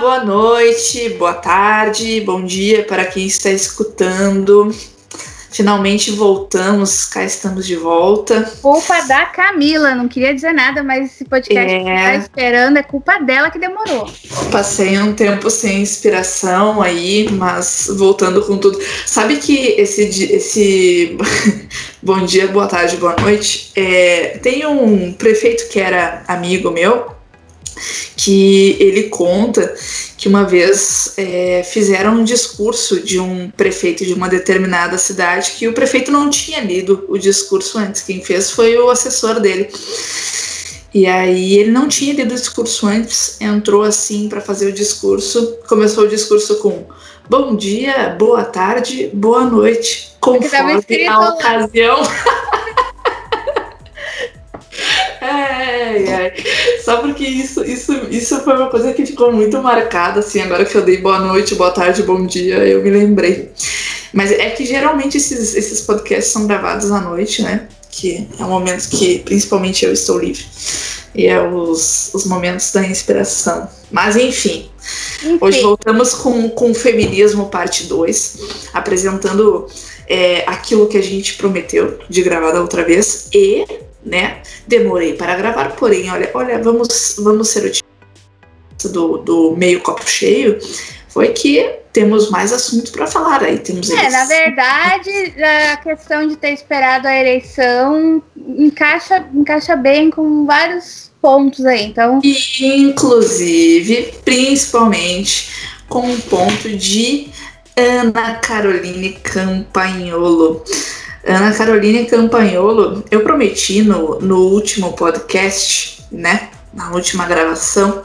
boa noite, boa tarde, bom dia para quem está escutando. Finalmente voltamos, cá estamos de volta. Culpa da Camila, não queria dizer nada, mas esse podcast é... que tá esperando é culpa dela que demorou. Passei um tempo sem inspiração aí, mas voltando com tudo. Sabe que esse, esse bom dia, boa tarde, boa noite, é... tem um prefeito que era amigo meu, que ele conta que uma vez é, fizeram um discurso de um prefeito de uma determinada cidade que o prefeito não tinha lido o discurso antes. Quem fez foi o assessor dele. E aí ele não tinha lido o discurso antes, entrou assim para fazer o discurso, começou o discurso com bom dia, boa tarde, boa noite, conforme a ocasião. Ai, ai. Só porque isso, isso, isso foi uma coisa que ficou muito marcada, assim, agora que eu dei boa noite, boa tarde, bom dia, eu me lembrei. Mas é que geralmente esses, esses podcasts são gravados à noite, né? Que é o momento que principalmente eu estou livre. E é os, os momentos da inspiração. Mas enfim, enfim. hoje voltamos com, com o Feminismo Parte 2, apresentando é, aquilo que a gente prometeu de gravar da outra vez e né? Demorei para gravar, porém, olha, olha, vamos, vamos ser otimistas do, do meio copo cheio, foi que temos mais assunto para falar aí. Temos é, na verdade, a questão de ter esperado a eleição encaixa, encaixa bem com vários pontos aí, então. Inclusive, principalmente com o ponto de Ana Caroline Campagnolo. Ana Carolina Campagnolo, eu prometi no, no último podcast, né, na última gravação,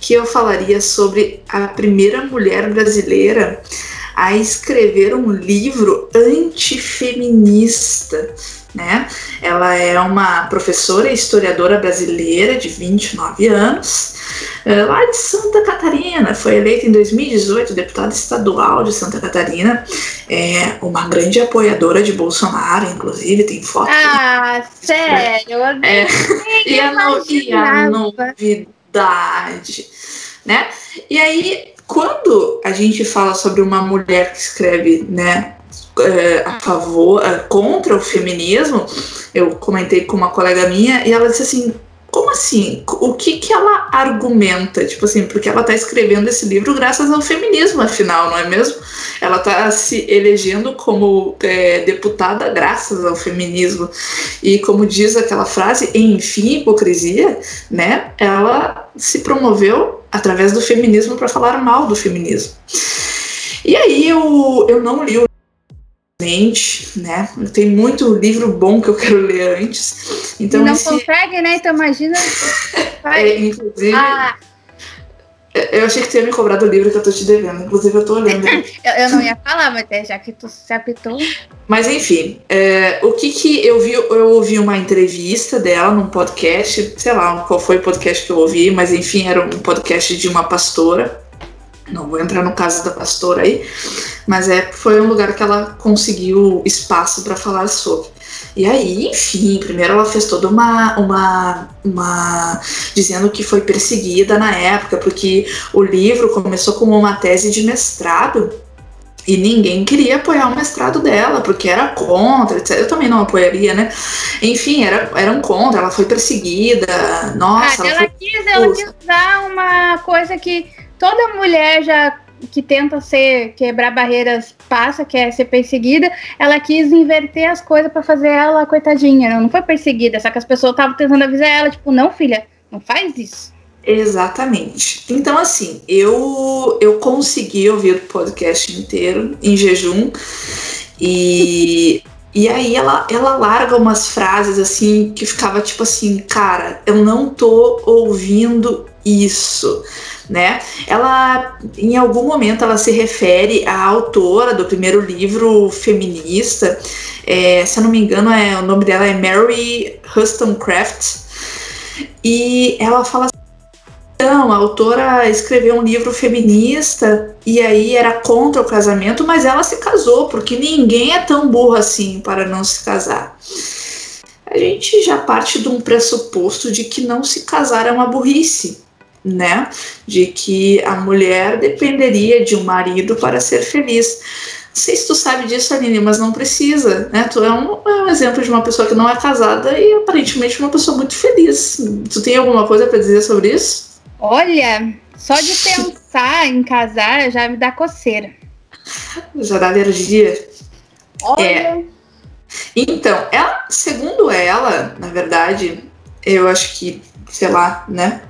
que eu falaria sobre a primeira mulher brasileira a escrever um livro antifeminista né? Ela é uma professora e historiadora brasileira de 29 anos, é, lá de Santa Catarina. Foi eleita em 2018 deputada estadual de Santa Catarina. É uma grande apoiadora de Bolsonaro, inclusive, tem foto. Ah, sério? É. E a novidade, né? E aí, quando a gente fala sobre uma mulher que escreve, né, é, a favor, é, contra o feminismo, eu comentei com uma colega minha e ela disse assim: como assim? O que que ela argumenta? Tipo assim, porque ela está escrevendo esse livro graças ao feminismo, afinal, não é mesmo? Ela está se elegendo como é, deputada graças ao feminismo. E como diz aquela frase, enfim, hipocrisia, né? Ela se promoveu através do feminismo para falar mal do feminismo. E aí eu, eu não li o né? Tem muito livro bom que eu quero ler antes. Então e não esse... consegue, né? Então imagina. é, inclusive. Ah. Eu achei que ia me cobrar do livro que eu tô te devendo. Inclusive, eu tô olhando. eu, eu, não ia falar, mas é, já que tu se apitou. Mas enfim, é, o que que eu vi? Eu ouvi uma entrevista dela num podcast, sei lá qual foi o podcast que eu ouvi, mas enfim, era um podcast de uma pastora não vou entrar no caso da pastora aí, mas é, foi um lugar que ela conseguiu espaço para falar sobre. E aí, enfim, primeiro ela fez toda uma, uma, uma. dizendo que foi perseguida na época, porque o livro começou como uma tese de mestrado e ninguém queria apoiar o mestrado dela, porque era contra, etc. Eu também não apoiaria, né? Enfim, era, eram contra, ela foi perseguida. Nossa, ah, ela, ela, quis, ela quis dar uma coisa que toda mulher já que tenta ser quebrar barreiras passa, que é ser perseguida, ela quis inverter as coisas para fazer ela coitadinha, não, não foi perseguida, só que as pessoas estavam tentando avisar ela, tipo, não, filha, não faz isso. Exatamente. Então, assim, eu eu consegui ouvir o podcast inteiro em jejum e e aí ela, ela larga umas frases assim que ficava tipo assim, cara, eu não tô ouvindo isso né? Ela, em algum momento, ela se refere à autora do primeiro livro feminista. É, se eu não me engano, é, o nome dela é Mary Wollstonecraft. E ela fala assim, então, a autora escreveu um livro feminista e aí era contra o casamento, mas ela se casou, porque ninguém é tão burro assim para não se casar. A gente já parte de um pressuposto de que não se casar é uma burrice né? De que a mulher dependeria de um marido para ser feliz. Não sei se tu sabe disso, Aline, mas não precisa, né? Tu é um, é um exemplo de uma pessoa que não é casada e aparentemente uma pessoa muito feliz. Tu tem alguma coisa para dizer sobre isso? Olha, só de pensar em casar já me dá coceira. Já dá alergia. Olha. É. Então, ela, segundo ela, na verdade, eu acho que, sei lá, né?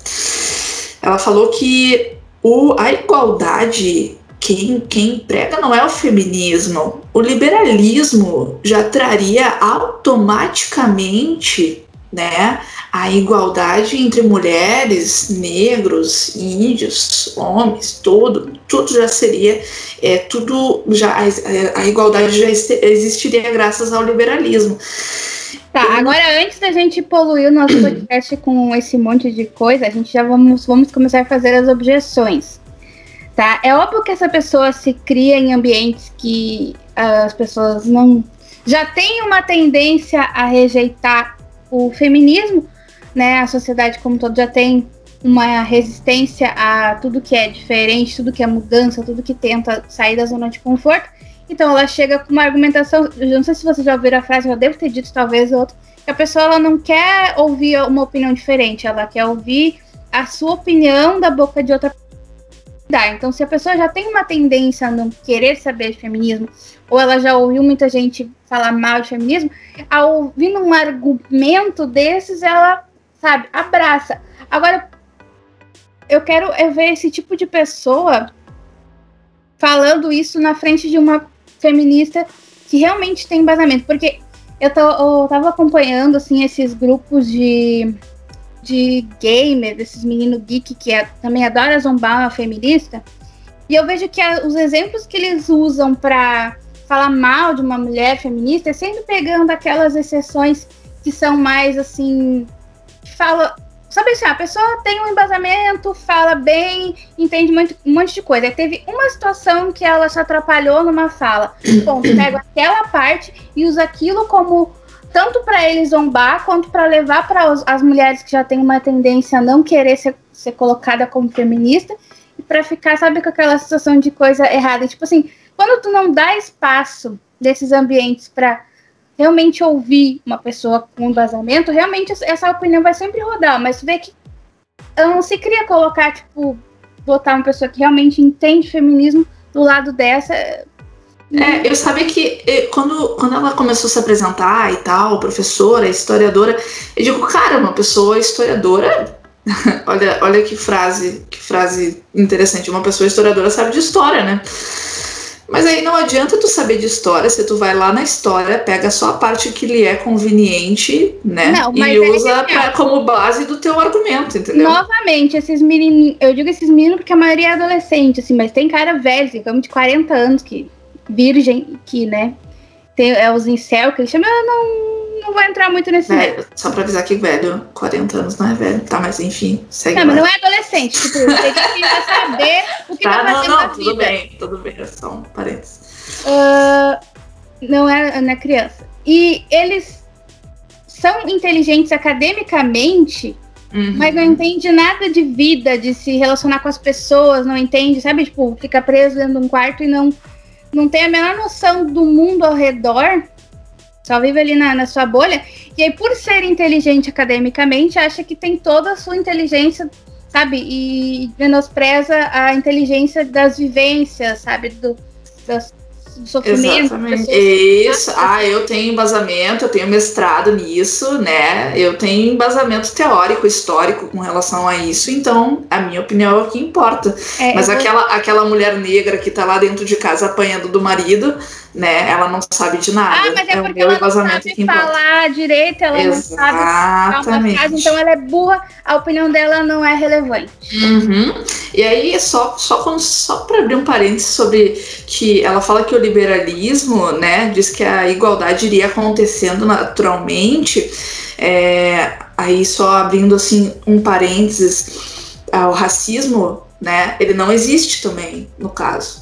Ela falou que o, a igualdade quem, quem prega não é o feminismo. O liberalismo já traria automaticamente né, a igualdade entre mulheres, negros, índios, homens, tudo, tudo já seria, é, tudo já a, a igualdade já existiria graças ao liberalismo. Tá, agora antes da gente poluir o nosso podcast com esse monte de coisa, a gente já vamos, vamos começar a fazer as objeções tá? É óbvio que essa pessoa se cria em ambientes que as pessoas não já têm uma tendência a rejeitar o feminismo, né? A sociedade como todo já tem uma resistência a tudo que é diferente, tudo que é mudança, tudo que tenta sair da zona de conforto. Então ela chega com uma argumentação, eu não sei se vocês já ouviram a frase, eu devo ter dito talvez outro, que a pessoa ela não quer ouvir uma opinião diferente, ela quer ouvir a sua opinião da boca de outra pessoa dá. Então, se a pessoa já tem uma tendência a não querer saber de feminismo, ou ela já ouviu muita gente falar mal de feminismo, ao ouvir um argumento desses, ela, sabe, abraça. Agora, eu quero ver esse tipo de pessoa falando isso na frente de uma feminista que realmente tem embasamento, porque eu, tô, eu tava acompanhando assim esses grupos de de gamer, desses meninos geek que é, também adora zombar uma feminista. E eu vejo que a, os exemplos que eles usam para falar mal de uma mulher feminista é sempre pegando aquelas exceções que são mais assim. Que fala. Sabe assim, a pessoa tem um embasamento, fala bem, entende muito, um monte de coisa. Aí teve uma situação que ela se atrapalhou numa fala. Bom, pega aquela parte e usa aquilo como tanto para ele zombar quanto para levar para as mulheres que já têm uma tendência a não querer ser, ser colocada como feminista e para ficar, sabe, com aquela situação de coisa errada. Tipo assim, quando tu não dá espaço desses ambientes para realmente ouvir uma pessoa com embasamento, realmente essa opinião vai sempre rodar, mas vê que não se queria colocar, tipo, botar uma pessoa que realmente entende feminismo do lado dessa, é, eu sabia que quando, quando ela começou a se apresentar e tal, professora, historiadora, eu digo, cara, uma pessoa historiadora. olha, olha que frase, que frase interessante. Uma pessoa historiadora sabe de história, né? Mas aí não adianta tu saber de história se tu vai lá na história, pega só a parte que lhe é conveniente, né? Não, e é usa pra, como base do teu argumento, entendeu? Novamente, esses meninos, eu digo esses meninos porque a maioria é adolescente, assim, mas tem cara velho, assim, como de 40 anos que virgem, que, né, tem, é os incel, que ele chama, eu não, não vou entrar muito nesse velho, Só pra avisar que velho, 40 anos não é velho, tá, mas enfim, segue Não, mas não é adolescente, tipo, tem que saber o que tá, tá fazendo não, não, tudo vida. bem, tudo bem, é só um parênteses. Uh, não, é, não é criança. E eles são inteligentes academicamente, Uhum. Mas não entende nada de vida, de se relacionar com as pessoas, não entende, sabe? Tipo, fica preso dentro de um quarto e não não tem a menor noção do mundo ao redor, só vive ali na, na sua bolha, e aí, por ser inteligente academicamente, acha que tem toda a sua inteligência, sabe? E menospreza a inteligência das vivências, sabe? Do, das, do sofrimento. Exatamente. Isso. Ah, eu tenho embasamento, eu tenho mestrado nisso, né? Eu tenho embasamento teórico, histórico com relação a isso, então a minha opinião é o que importa. É, Mas aquela, aquela mulher negra que tá lá dentro de casa apanhando do marido, né? Ela não sabe de nada. Ah, mas é, é porque ela não sabe falar direito, ela Exatamente. não sabe então ela é burra, a opinião dela não é relevante. Uhum. E aí, só, só, só para abrir um parênteses sobre que ela fala que o liberalismo, né, diz que a igualdade iria acontecendo naturalmente, é, aí só abrindo assim um parênteses, o racismo, né, ele não existe também, no caso.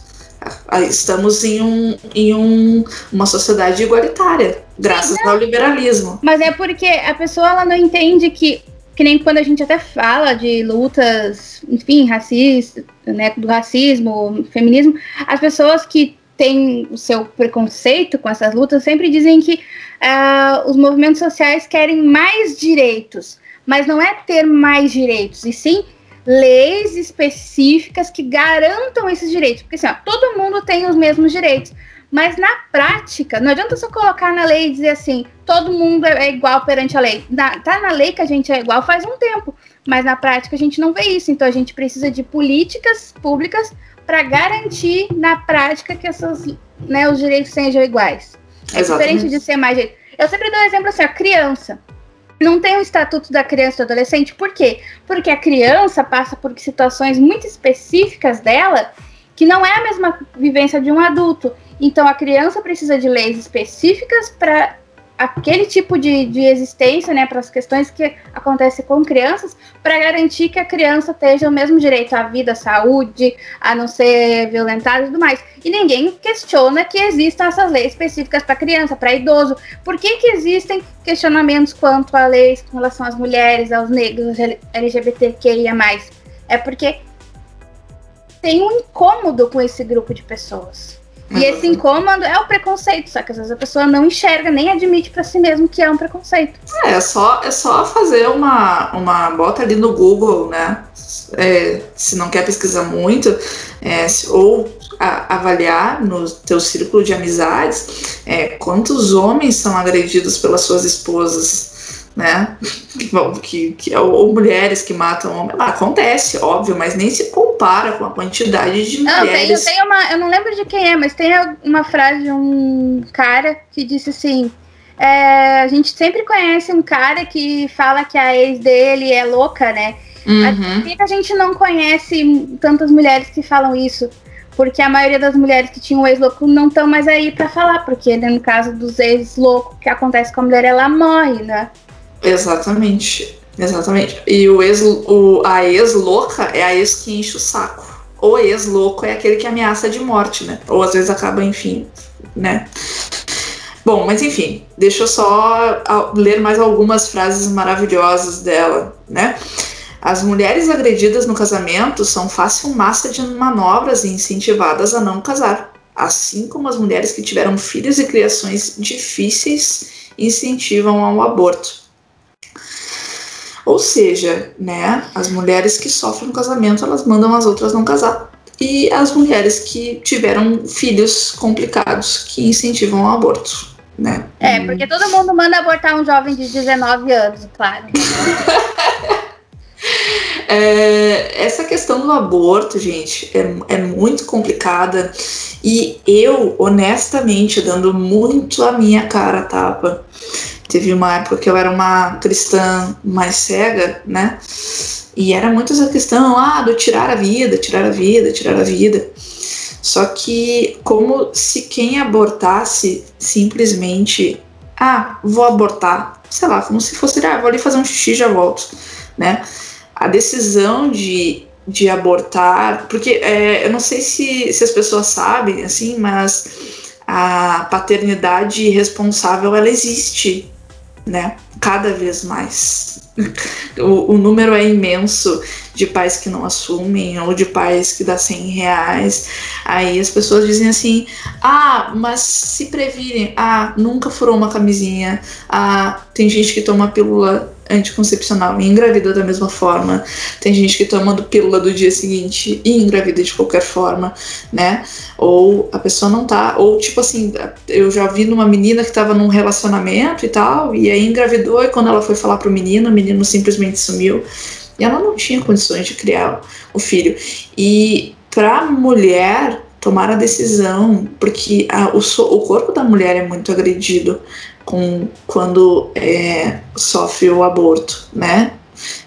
Estamos em, um, em um, uma sociedade igualitária, graças Sim, ao liberalismo. Mas é porque a pessoa ela não entende que que nem quando a gente até fala de lutas, enfim, racistas, né, do racismo, feminismo, as pessoas que têm o seu preconceito com essas lutas sempre dizem que uh, os movimentos sociais querem mais direitos, mas não é ter mais direitos, e sim leis específicas que garantam esses direitos. Porque assim, ó, todo mundo tem os mesmos direitos. Mas na prática, não adianta só colocar na lei e dizer assim, todo mundo é igual perante a lei. Na, tá na lei que a gente é igual faz um tempo, mas na prática a gente não vê isso. Então a gente precisa de políticas públicas para garantir na prática que essas, né, os direitos sejam iguais. É Exatamente. diferente de ser mais. Eu sempre dou um exemplo assim, a criança não tem o estatuto da criança e do adolescente, por quê? Porque a criança passa por situações muito específicas dela que não é a mesma vivência de um adulto. Então a criança precisa de leis específicas para aquele tipo de, de existência, né, para as questões que acontecem com crianças, para garantir que a criança tenha o mesmo direito à vida, à saúde, a não ser violentada e tudo mais. E ninguém questiona que existam essas leis específicas para criança, para idoso. Por que, que existem questionamentos quanto a leis com relação às mulheres, aos negros, LGBTQIA+. É porque tem um incômodo com esse grupo de pessoas. E esse incômodo é o preconceito, só que às vezes a pessoa não enxerga, nem admite para si mesmo que é um preconceito. É, é só, é só fazer uma, uma bota ali no Google, né? É, se não quer pesquisar muito, é, ou a, avaliar no teu círculo de amizades é, quantos homens são agredidos pelas suas esposas né? Que, que, ou mulheres que matam homens. Ah, acontece, óbvio, mas nem se compara com a quantidade de não, mulheres. Tem, tem uma, eu não lembro de quem é, mas tem uma frase de um cara que disse assim. É, a gente sempre conhece um cara que fala que a ex dele é louca, né? Uhum. Por que a gente não conhece tantas mulheres que falam isso? Porque a maioria das mulheres que tinham ex-louco não estão mais aí para falar, porque né, no caso dos ex-loucos, que acontece com a mulher, ela morre, né? Exatamente. Exatamente. E o ex, o, a ex-louca é a ex que enche o saco. O ex-louco é aquele que ameaça de morte, né? Ou às vezes acaba, enfim, né? Bom, mas enfim, deixa eu só ler mais algumas frases maravilhosas dela, né? As mulheres agredidas no casamento são fácil massa de manobras e incentivadas a não casar, assim como as mulheres que tiveram filhos e criações difíceis incentivam ao aborto. Ou seja, né, as mulheres que sofrem no casamento, elas mandam as outras não casar. E as mulheres que tiveram filhos complicados que incentivam o aborto, né? É, porque todo mundo manda abortar um jovem de 19 anos, claro. É, essa questão do aborto, gente, é, é muito complicada e eu, honestamente, dando muito a minha cara a tapa, Teve uma época que eu era uma cristã mais cega, né? E era muito essa questão ah, do tirar a vida, tirar a vida, tirar a vida. Só que como se quem abortasse simplesmente, ah, vou abortar, sei lá, como se fosse, ah, vou ali fazer um xixi e já volto, né? A decisão de, de abortar, porque é, eu não sei se, se as pessoas sabem, assim, mas a paternidade responsável, ela existe né? Cada vez mais. o, o, número é imenso de pais que não assumem ou de pais que dá 100 reais. Aí as pessoas dizem assim: ah, mas se previrem, ah, nunca furou uma camisinha, ah, tem gente que toma pílula anticoncepcional e engravida da mesma forma. Tem gente que toma pílula do dia seguinte e engravida de qualquer forma, né? Ou a pessoa não tá, ou tipo assim, eu já vi numa menina que tava num relacionamento e tal, e aí engravidou e quando ela foi falar pro menino, o menino simplesmente sumiu. E ela não tinha condições de criar o filho. E pra mulher tomar a decisão, porque a, o, o corpo da mulher é muito agredido com quando é, sofre o aborto, né?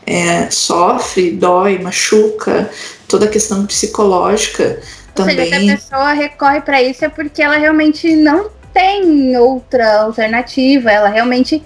É, sofre, dói, machuca, toda a questão psicológica Ou também. Seja, se a pessoa recorre para isso é porque ela realmente não tem outra alternativa, ela realmente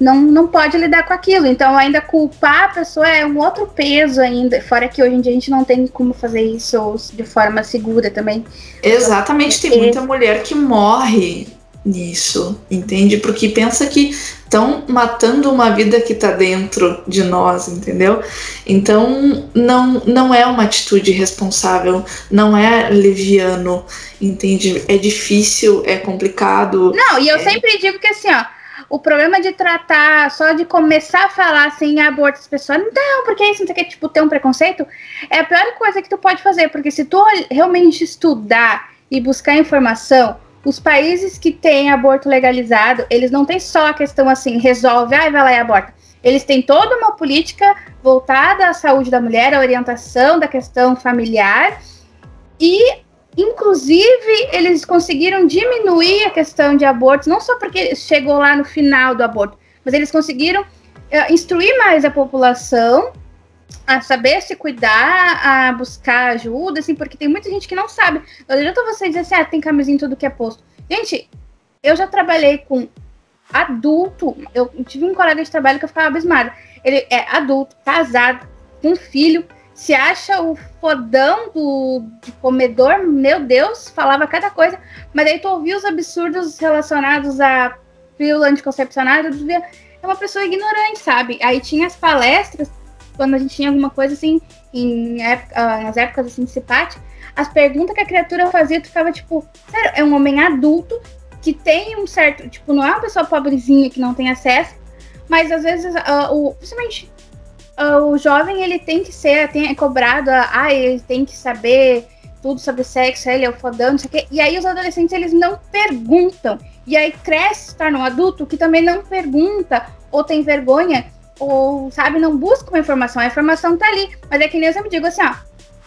não, não pode lidar com aquilo. Então, ainda culpar a pessoa é um outro peso ainda. Fora que hoje em dia a gente não tem como fazer isso de forma segura também. Exatamente, tem muita mulher que morre nisso, entende? Porque pensa que estão matando uma vida que está dentro de nós, entendeu? Então não, não é uma atitude responsável, não é leviano, entende? É difícil, é complicado. Não, e eu é... sempre digo que assim, ó, o problema de tratar, só de começar a falar assim, aborto as pessoas, não, porque isso não tem que, tipo, ter um preconceito, é a pior coisa que tu pode fazer, porque se tu realmente estudar e buscar informação, os países que têm aborto legalizado, eles não têm só a questão assim, resolve, ai, vai lá e aborta. Eles têm toda uma política voltada à saúde da mulher, à orientação da questão familiar e Inclusive, eles conseguiram diminuir a questão de abortos, não só porque chegou lá no final do aborto, mas eles conseguiram uh, instruir mais a população a saber se cuidar, a buscar ajuda, assim, porque tem muita gente que não sabe. Não adianta você dizer assim, ah, tem camisinha em tudo que é posto. Gente, eu já trabalhei com adulto, eu tive um colega de trabalho que eu ficava abismada. Ele é adulto, casado, com filho, se acha o fodão do comedor, meu Deus, falava cada coisa, mas aí tu ouvia os absurdos relacionados a pílula via, é uma pessoa ignorante, sabe? Aí tinha as palestras, quando a gente tinha alguma coisa assim, em época, ah, nas épocas assim de CIPAT, as perguntas que a criatura fazia, tu ficava tipo, sério, é um homem adulto que tem um certo, tipo, não é uma pessoa pobrezinha que não tem acesso, mas às vezes, uh, o, principalmente uh, o jovem ele tem que ser, tem, é cobrado, ah, ele tem que saber tudo sobre sexo, ele é o fodão, não sei o quê. E aí os adolescentes eles não perguntam. E aí cresce, se torna um adulto que também não pergunta, ou tem vergonha, ou, sabe, não busca uma informação. A informação tá ali. Mas é que nem eu sempre digo assim, ó,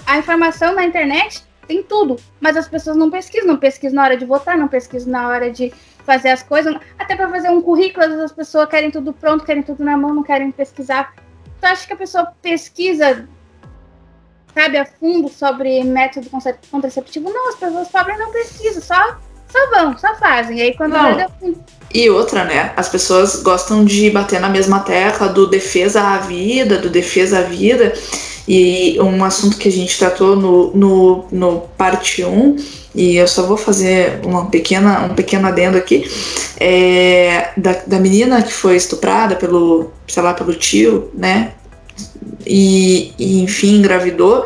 a informação na internet tem tudo, mas as pessoas não pesquisam, não pesquisam na hora de votar, não pesquisam na hora de fazer as coisas, até para fazer um currículo, às vezes as pessoas querem tudo pronto, querem tudo na mão, não querem pesquisar tu acha que a pessoa pesquisa, sabe, a fundo sobre método contraceptivo? Não, as pessoas pobres não pesquisam, só, só vão, só fazem. E aí quando não. Olha, e outra, né? As pessoas gostam de bater na mesma tecla do defesa à vida, do defesa à vida. E um assunto que a gente tratou no, no, no parte 1, e eu só vou fazer uma pequena, um pequeno adendo aqui, é, da, da menina que foi estuprada pelo, sei lá, pelo tio, né? E, e enfim, engravidou,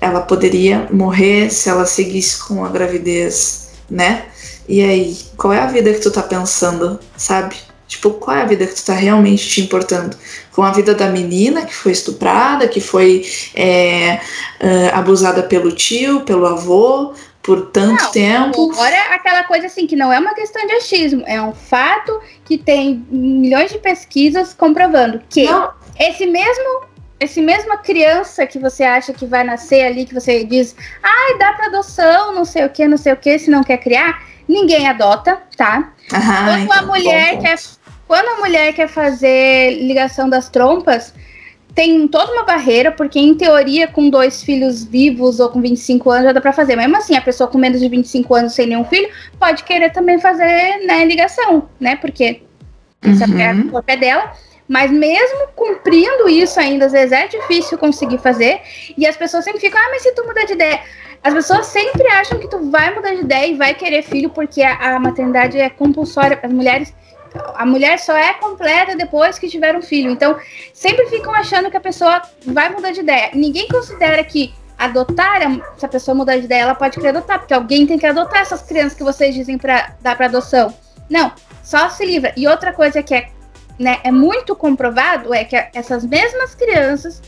ela poderia morrer se ela seguisse com a gravidez, né? E aí, qual é a vida que tu tá pensando, sabe? Tipo, qual é a vida que tu tá realmente te importando? Com a vida da menina que foi estuprada, que foi é, uh, abusada pelo tio, pelo avô, por tanto não, tempo. Agora, aquela coisa assim, que não é uma questão de achismo, é um fato que tem milhões de pesquisas comprovando que não. esse mesmo. Esse mesma criança que você acha que vai nascer ali, que você diz, ai, dá para adoção, não sei o que, não sei o que, se não quer criar, ninguém adota, tá? Aham, quando então, a mulher bom, quer, quando a mulher quer fazer ligação das trompas, tem toda uma barreira, porque em teoria, com dois filhos vivos ou com 25 anos já dá para fazer. Mesmo assim, a pessoa com menos de 25 anos sem nenhum filho pode querer também fazer né, ligação, né? Porque essa uhum. é o corpo é dela. Mas mesmo cumprindo isso ainda, às vezes é difícil conseguir fazer. E as pessoas sempre ficam, ah, mas se tu mudar de ideia. As pessoas sempre acham que tu vai mudar de ideia e vai querer filho, porque a, a maternidade é compulsória. As mulheres a mulher só é completa depois que tiver um filho. Então, sempre ficam achando que a pessoa vai mudar de ideia. Ninguém considera que adotar, se a pessoa mudar de ideia, ela pode querer adotar, porque alguém tem que adotar essas crianças que vocês dizem para dar para adoção. Não, só se livra. E outra coisa que é, né, é muito comprovado é que essas mesmas crianças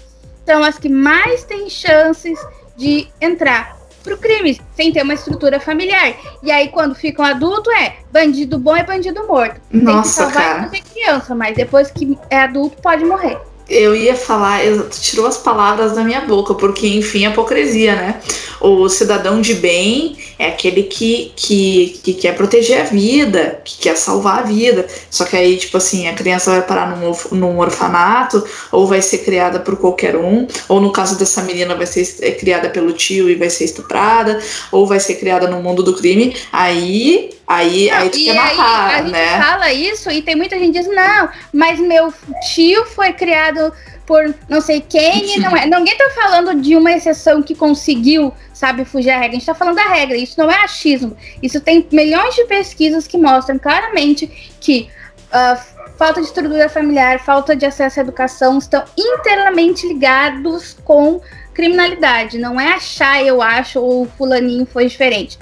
são as que mais têm chances de entrar pro crime, sem ter uma estrutura familiar. E aí, quando ficam adulto, é bandido bom é bandido morto. Nossa, tem que salvar cara. não tem criança, mas depois que é adulto, pode morrer eu ia falar, tirou as palavras da minha boca, porque enfim, a hipocrisia, né? O cidadão de bem é aquele que, que, que quer proteger a vida, que quer salvar a vida. Só que aí, tipo assim, a criança vai parar num, num orfanato, ou vai ser criada por qualquer um, ou no caso dessa menina vai ser é, criada pelo tio e vai ser estuprada, ou vai ser criada no mundo do crime. Aí Aí, não, aí tu quer matar, a né? gente fala isso e tem muita gente que diz, não, mas meu tio foi criado por não sei quem não é. Ninguém tá falando de uma exceção que conseguiu, sabe, fugir à regra. A gente tá falando da regra. Isso não é achismo. Isso tem milhões de pesquisas que mostram claramente que uh, falta de estrutura familiar, falta de acesso à educação estão inteiramente ligados com criminalidade. Não é achar, eu acho, ou o fulaninho foi diferente.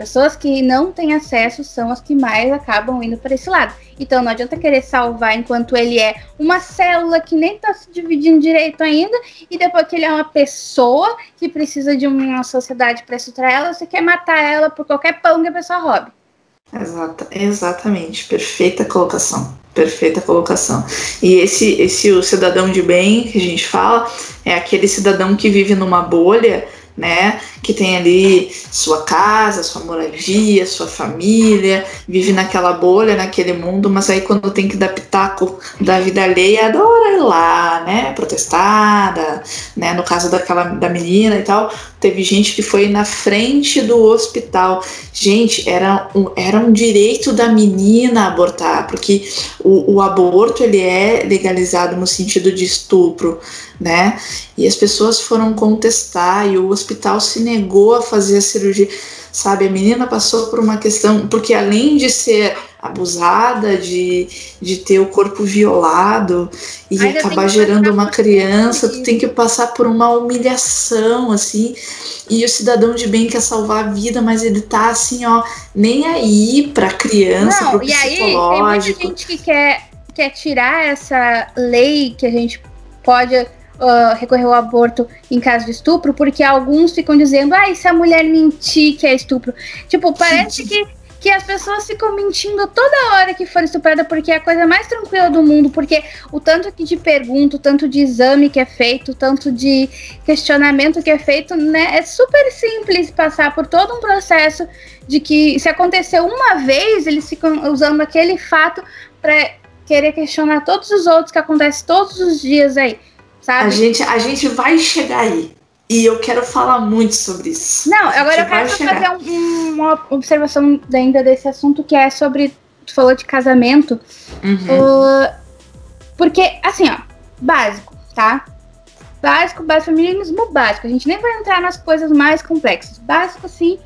As pessoas que não têm acesso são as que mais acabam indo para esse lado. Então não adianta querer salvar enquanto ele é uma célula que nem está se dividindo direito ainda, e depois que ele é uma pessoa que precisa de uma sociedade para estruturar ela, você quer matar ela por qualquer pão que a pessoa roube. Exata, exatamente, perfeita colocação. Perfeita colocação. E esse, esse o cidadão de bem que a gente fala é aquele cidadão que vive numa bolha né? Que tem ali sua casa, sua moradia, sua família, vive naquela bolha, naquele mundo, mas aí quando tem que dar pitaco da vida alheia, adora ir lá, né? Protestada, né? No caso daquela da menina e tal, teve gente que foi na frente do hospital. Gente, era um, era um direito da menina abortar, porque o, o aborto ele é legalizado no sentido de estupro, né? E as pessoas foram contestar e o hospital se negou a fazer a cirurgia. Sabe, a menina passou por uma questão, porque além de ser abusada, de, de ter o corpo violado e acabar gerando uma criança, tu tem que passar por uma humilhação, assim. E o cidadão de bem quer salvar a vida, mas ele tá assim, ó, nem aí pra criança, Não, pro e psicológico. Aí, tem muita gente que quer, quer tirar essa lei que a gente pode uh, recorrer ao aborto em caso de estupro, porque alguns ficam dizendo, ah, se a mulher mentir que é estupro? Tipo, parece que, que as pessoas ficam mentindo toda hora que for estuprada, porque é a coisa mais tranquila do mundo, porque o tanto que de pergunta, o tanto de exame que é feito, o tanto de questionamento que é feito, né, é super simples passar por todo um processo de que se aconteceu uma vez, eles ficam usando aquele fato para querer questionar todos os outros que acontecem todos os dias aí sabe? A gente, a gente vai chegar aí. E eu quero falar muito sobre isso. Não, agora eu quero fazer um, uma observação ainda desse assunto que é sobre. Tu falou de casamento. Uhum. Uh, porque, assim, ó, básico, tá? Básico, básico, feminismo básico. A gente nem vai entrar nas coisas mais complexas. Básico, sim,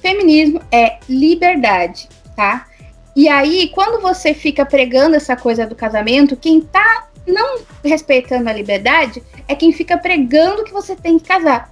feminismo é liberdade, tá? E aí, quando você fica pregando essa coisa do casamento, quem tá não respeitando a liberdade é quem fica pregando que você tem que casar.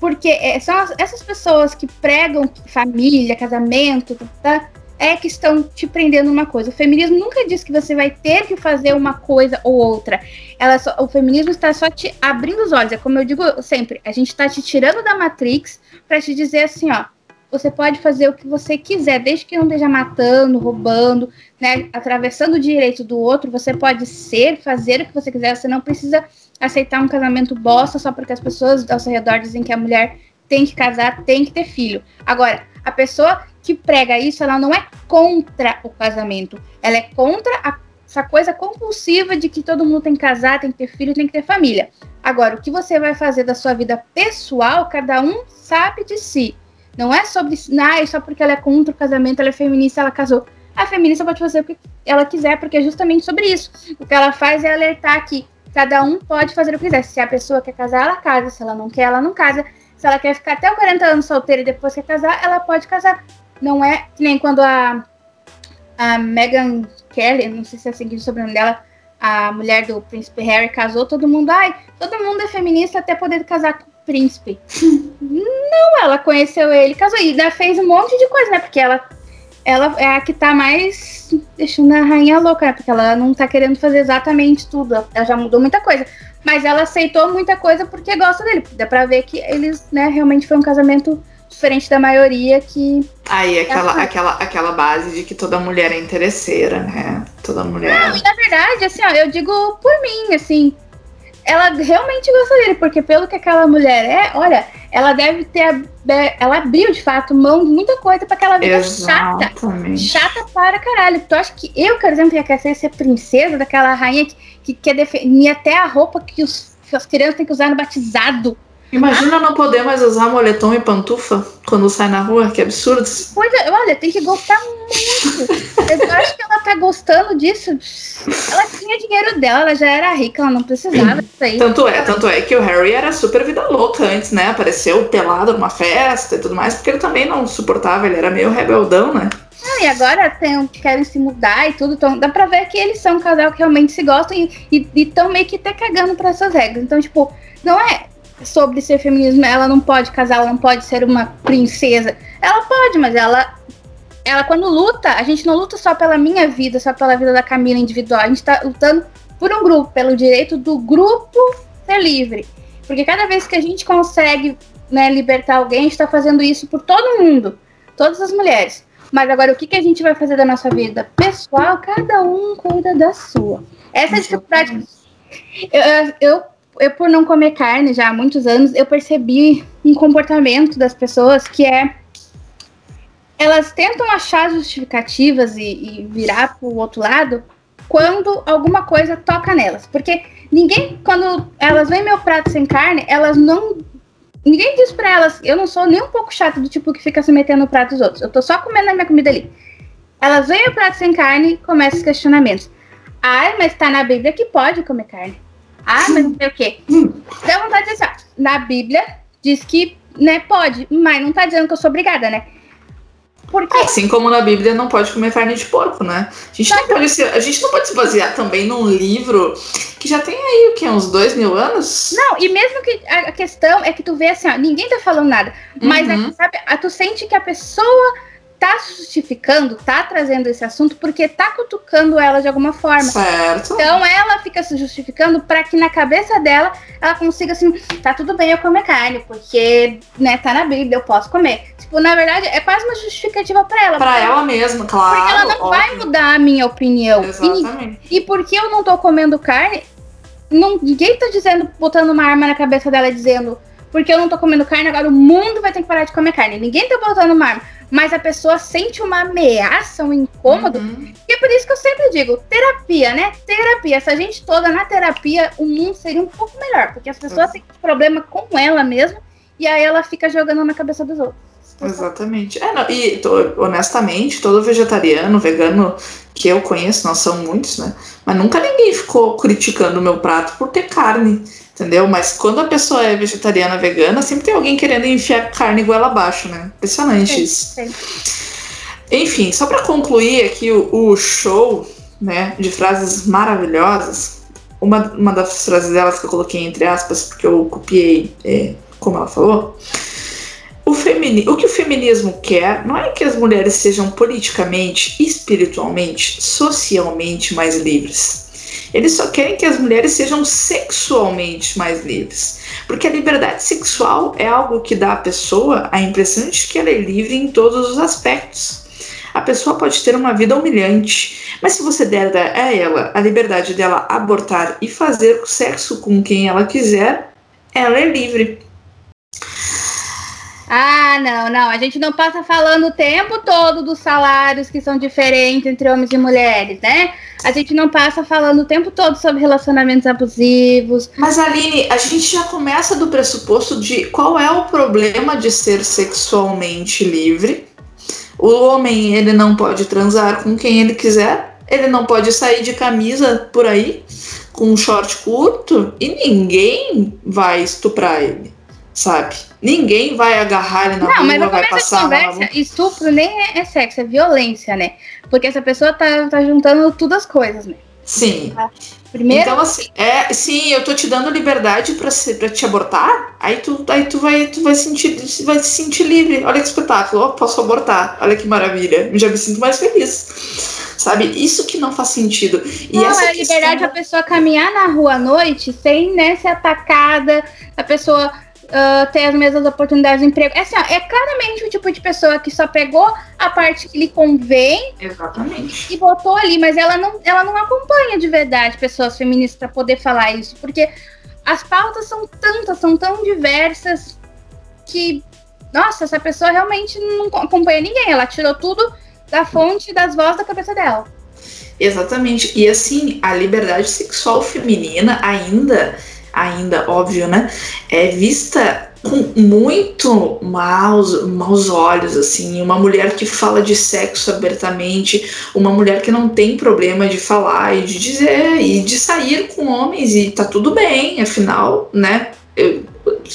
Porque é, são as, essas pessoas que pregam família, casamento, tá, é que estão te prendendo uma coisa. O feminismo nunca diz que você vai ter que fazer uma coisa ou outra. Ela só, o feminismo está só te abrindo os olhos. É como eu digo sempre, a gente está te tirando da Matrix para te dizer assim, ó, você pode fazer o que você quiser, desde que não esteja matando, roubando, né, atravessando o direito do outro. Você pode ser, fazer o que você quiser. Você não precisa aceitar um casamento bosta só porque as pessoas ao seu redor dizem que a mulher tem que casar, tem que ter filho. Agora, a pessoa que prega isso, ela não é contra o casamento, ela é contra a, essa coisa compulsiva de que todo mundo tem que casar, tem que ter filho, tem que ter família. Agora, o que você vai fazer da sua vida pessoal, cada um sabe de si. Não é sobre, ah, só porque ela é contra o casamento, ela é feminista, ela casou. A feminista pode fazer o que ela quiser, porque é justamente sobre isso. O que ela faz é alertar que cada um pode fazer o que quiser. Se a pessoa quer casar, ela casa. Se ela não quer, ela não casa. Se ela quer ficar até os 40 anos solteira e depois quer casar, ela pode casar. Não é que nem quando a, a Megan Kelly, não sei se é assim que o sobrenome dela, a mulher do príncipe Harry casou, todo mundo, ai, todo mundo é feminista até poder casar príncipe. não, ela conheceu ele, casou e ainda fez um monte de coisa, né? Porque ela, ela é a que tá mais deixando a rainha louca, né? Porque ela não tá querendo fazer exatamente tudo. Ela já mudou muita coisa. Mas ela aceitou muita coisa porque gosta dele. Dá pra ver que eles, né, realmente foi um casamento diferente da maioria que. Aí, aquela, aquela, aquela base de que toda mulher é interesseira, né? Toda mulher. Não, e na verdade, assim, ó, eu digo por mim, assim, ela realmente gosta dele, porque pelo que aquela mulher é, olha, ela deve ter. Ela abriu de fato mão de muita coisa para aquela vida Exatamente. chata. Chata para caralho. Tu acha que eu, por exemplo, ia querer ser princesa daquela rainha que, que quer definir até a roupa que, os, que as crianças têm que usar no batizado? Imagina não poder mais usar moletom e pantufa quando sai na rua, que absurdo. Pois é, olha, tem que gostar muito. Eu acho que ela tá gostando disso. Ela tinha dinheiro dela, ela já era rica, ela não precisava disso aí. Tanto é, tanto é que o Harry era super vida louca antes, né? Apareceu pelado numa festa e tudo mais, porque ele também não suportava, ele era meio rebeldão, né? Ah, e agora tem, querem se mudar e tudo, então dá pra ver que eles são um casal que realmente se gostam e estão meio que até cagando pra essas regras. Então, tipo, não é sobre ser feminismo, ela não pode casar, ela não pode ser uma princesa. Ela pode, mas ela ela quando luta, a gente não luta só pela minha vida, só pela vida da Camila individual, a gente tá lutando por um grupo, pelo direito do grupo ser livre. Porque cada vez que a gente consegue né, libertar alguém, a gente tá fazendo isso por todo mundo, todas as mulheres. Mas agora, o que, que a gente vai fazer da nossa vida? Pessoal, cada um cuida da sua. Essa é a dificuldade. Eu, eu eu, por não comer carne já há muitos anos, eu percebi um comportamento das pessoas que é. Elas tentam achar justificativas e, e virar para o outro lado quando alguma coisa toca nelas. Porque ninguém, quando elas veem meu prato sem carne, elas não. Ninguém diz para elas, eu não sou nem um pouco chata do tipo que fica se metendo no prato dos outros. Eu tô só comendo a minha comida ali. Elas veem o prato sem carne e começam os questionamentos. Ai, mas tá na Bíblia que pode comer carne. Ah, mas não sei o quê. Dá vontade de dizer, assim, na Bíblia diz que né, pode, mas não tá dizendo que eu sou obrigada, né? Porque... Assim como na Bíblia não pode comer carne de porco, né? A gente, não pode se, a gente não pode se basear também num livro que já tem aí, o que, uns dois mil anos? Não, e mesmo que a questão é que tu vê assim, ó, ninguém tá falando nada, mas é uhum. sabe, tu sente que a pessoa tá justificando, tá trazendo esse assunto porque tá cutucando ela de alguma forma. Certo. Então ela fica se justificando para que na cabeça dela ela consiga assim, tá tudo bem eu comer carne, porque, né, tá na Bíblia, eu posso comer. Tipo, na verdade, é quase uma justificativa para ela. Para ela mesma, claro. Porque ela não óbvio. vai mudar a minha opinião. Exatamente. E, e porque eu não tô comendo carne, não, ninguém tá dizendo, botando uma arma na cabeça dela dizendo, porque eu não tô comendo carne, agora o mundo vai ter que parar de comer carne. Ninguém tá botando uma arma mas a pessoa sente uma ameaça, um incômodo. Uhum. E é por isso que eu sempre digo: terapia, né? Terapia. Se a gente toda na terapia, o mundo seria um pouco melhor, porque as pessoas uhum. têm problema com ela mesma e aí ela fica jogando na cabeça dos outros. Exatamente. É, não, e tô, honestamente, todo vegetariano, vegano que eu conheço, não são muitos, né? Mas nunca ninguém ficou criticando o meu prato por ter carne entendeu? Mas quando a pessoa é vegetariana, vegana, sempre tem alguém querendo enfiar carne goela abaixo, né? Impressionante sim, isso. Sim. Enfim, só para concluir aqui o, o, show, né, de frases maravilhosas, uma, uma das frases delas que eu coloquei entre aspas, porque eu copiei é, como ela falou, o, femini o que o feminismo quer não é que as mulheres sejam politicamente, espiritualmente, socialmente mais livres eles só querem que as mulheres sejam sexualmente mais livres. Porque a liberdade sexual é algo que dá à pessoa a impressão de que ela é livre em todos os aspectos. A pessoa pode ter uma vida humilhante, mas se você der a ela a liberdade dela abortar e fazer sexo com quem ela quiser, ela é livre. Ah, não, não. A gente não passa falando o tempo todo dos salários que são diferentes entre homens e mulheres, né? A gente não passa falando o tempo todo sobre relacionamentos abusivos. Mas, Aline, a gente já começa do pressuposto de qual é o problema de ser sexualmente livre. O homem, ele não pode transar com quem ele quiser. Ele não pode sair de camisa por aí com um short curto e ninguém vai estuprar ele sabe? Ninguém vai agarrar ele na não, rua, mas vai passar conversa, estupro nem é, é, sexo, é violência, né? Porque essa pessoa tá, tá juntando todas as coisas, né? Sim. Tá? Primeiro... Então, assim, é, sim, eu tô te dando liberdade pra, pra te abortar, aí tu, aí tu, vai, tu vai, sentir, vai se sentir livre. Olha que espetáculo, oh, posso abortar, olha que maravilha. Já me sinto mais feliz. Sabe? Isso que não faz sentido. E não, essa é a liberdade da pessoa caminhar na rua à noite sem né, ser atacada, a pessoa uh, ter as mesmas oportunidades de emprego. É, assim, ó, é claramente o tipo de pessoa que só pegou a parte que lhe convém Exatamente. e botou ali, mas ela não, ela não acompanha de verdade pessoas feministas para poder falar isso, porque as pautas são tantas, são tão diversas que, nossa, essa pessoa realmente não acompanha ninguém. Ela tirou tudo da fonte das vozes da cabeça dela. Exatamente. E assim, a liberdade sexual feminina ainda ainda, óbvio, né? É vista com muito maus, maus olhos, assim, uma mulher que fala de sexo abertamente, uma mulher que não tem problema de falar e de dizer e de sair com homens e tá tudo bem, afinal, né? Eu,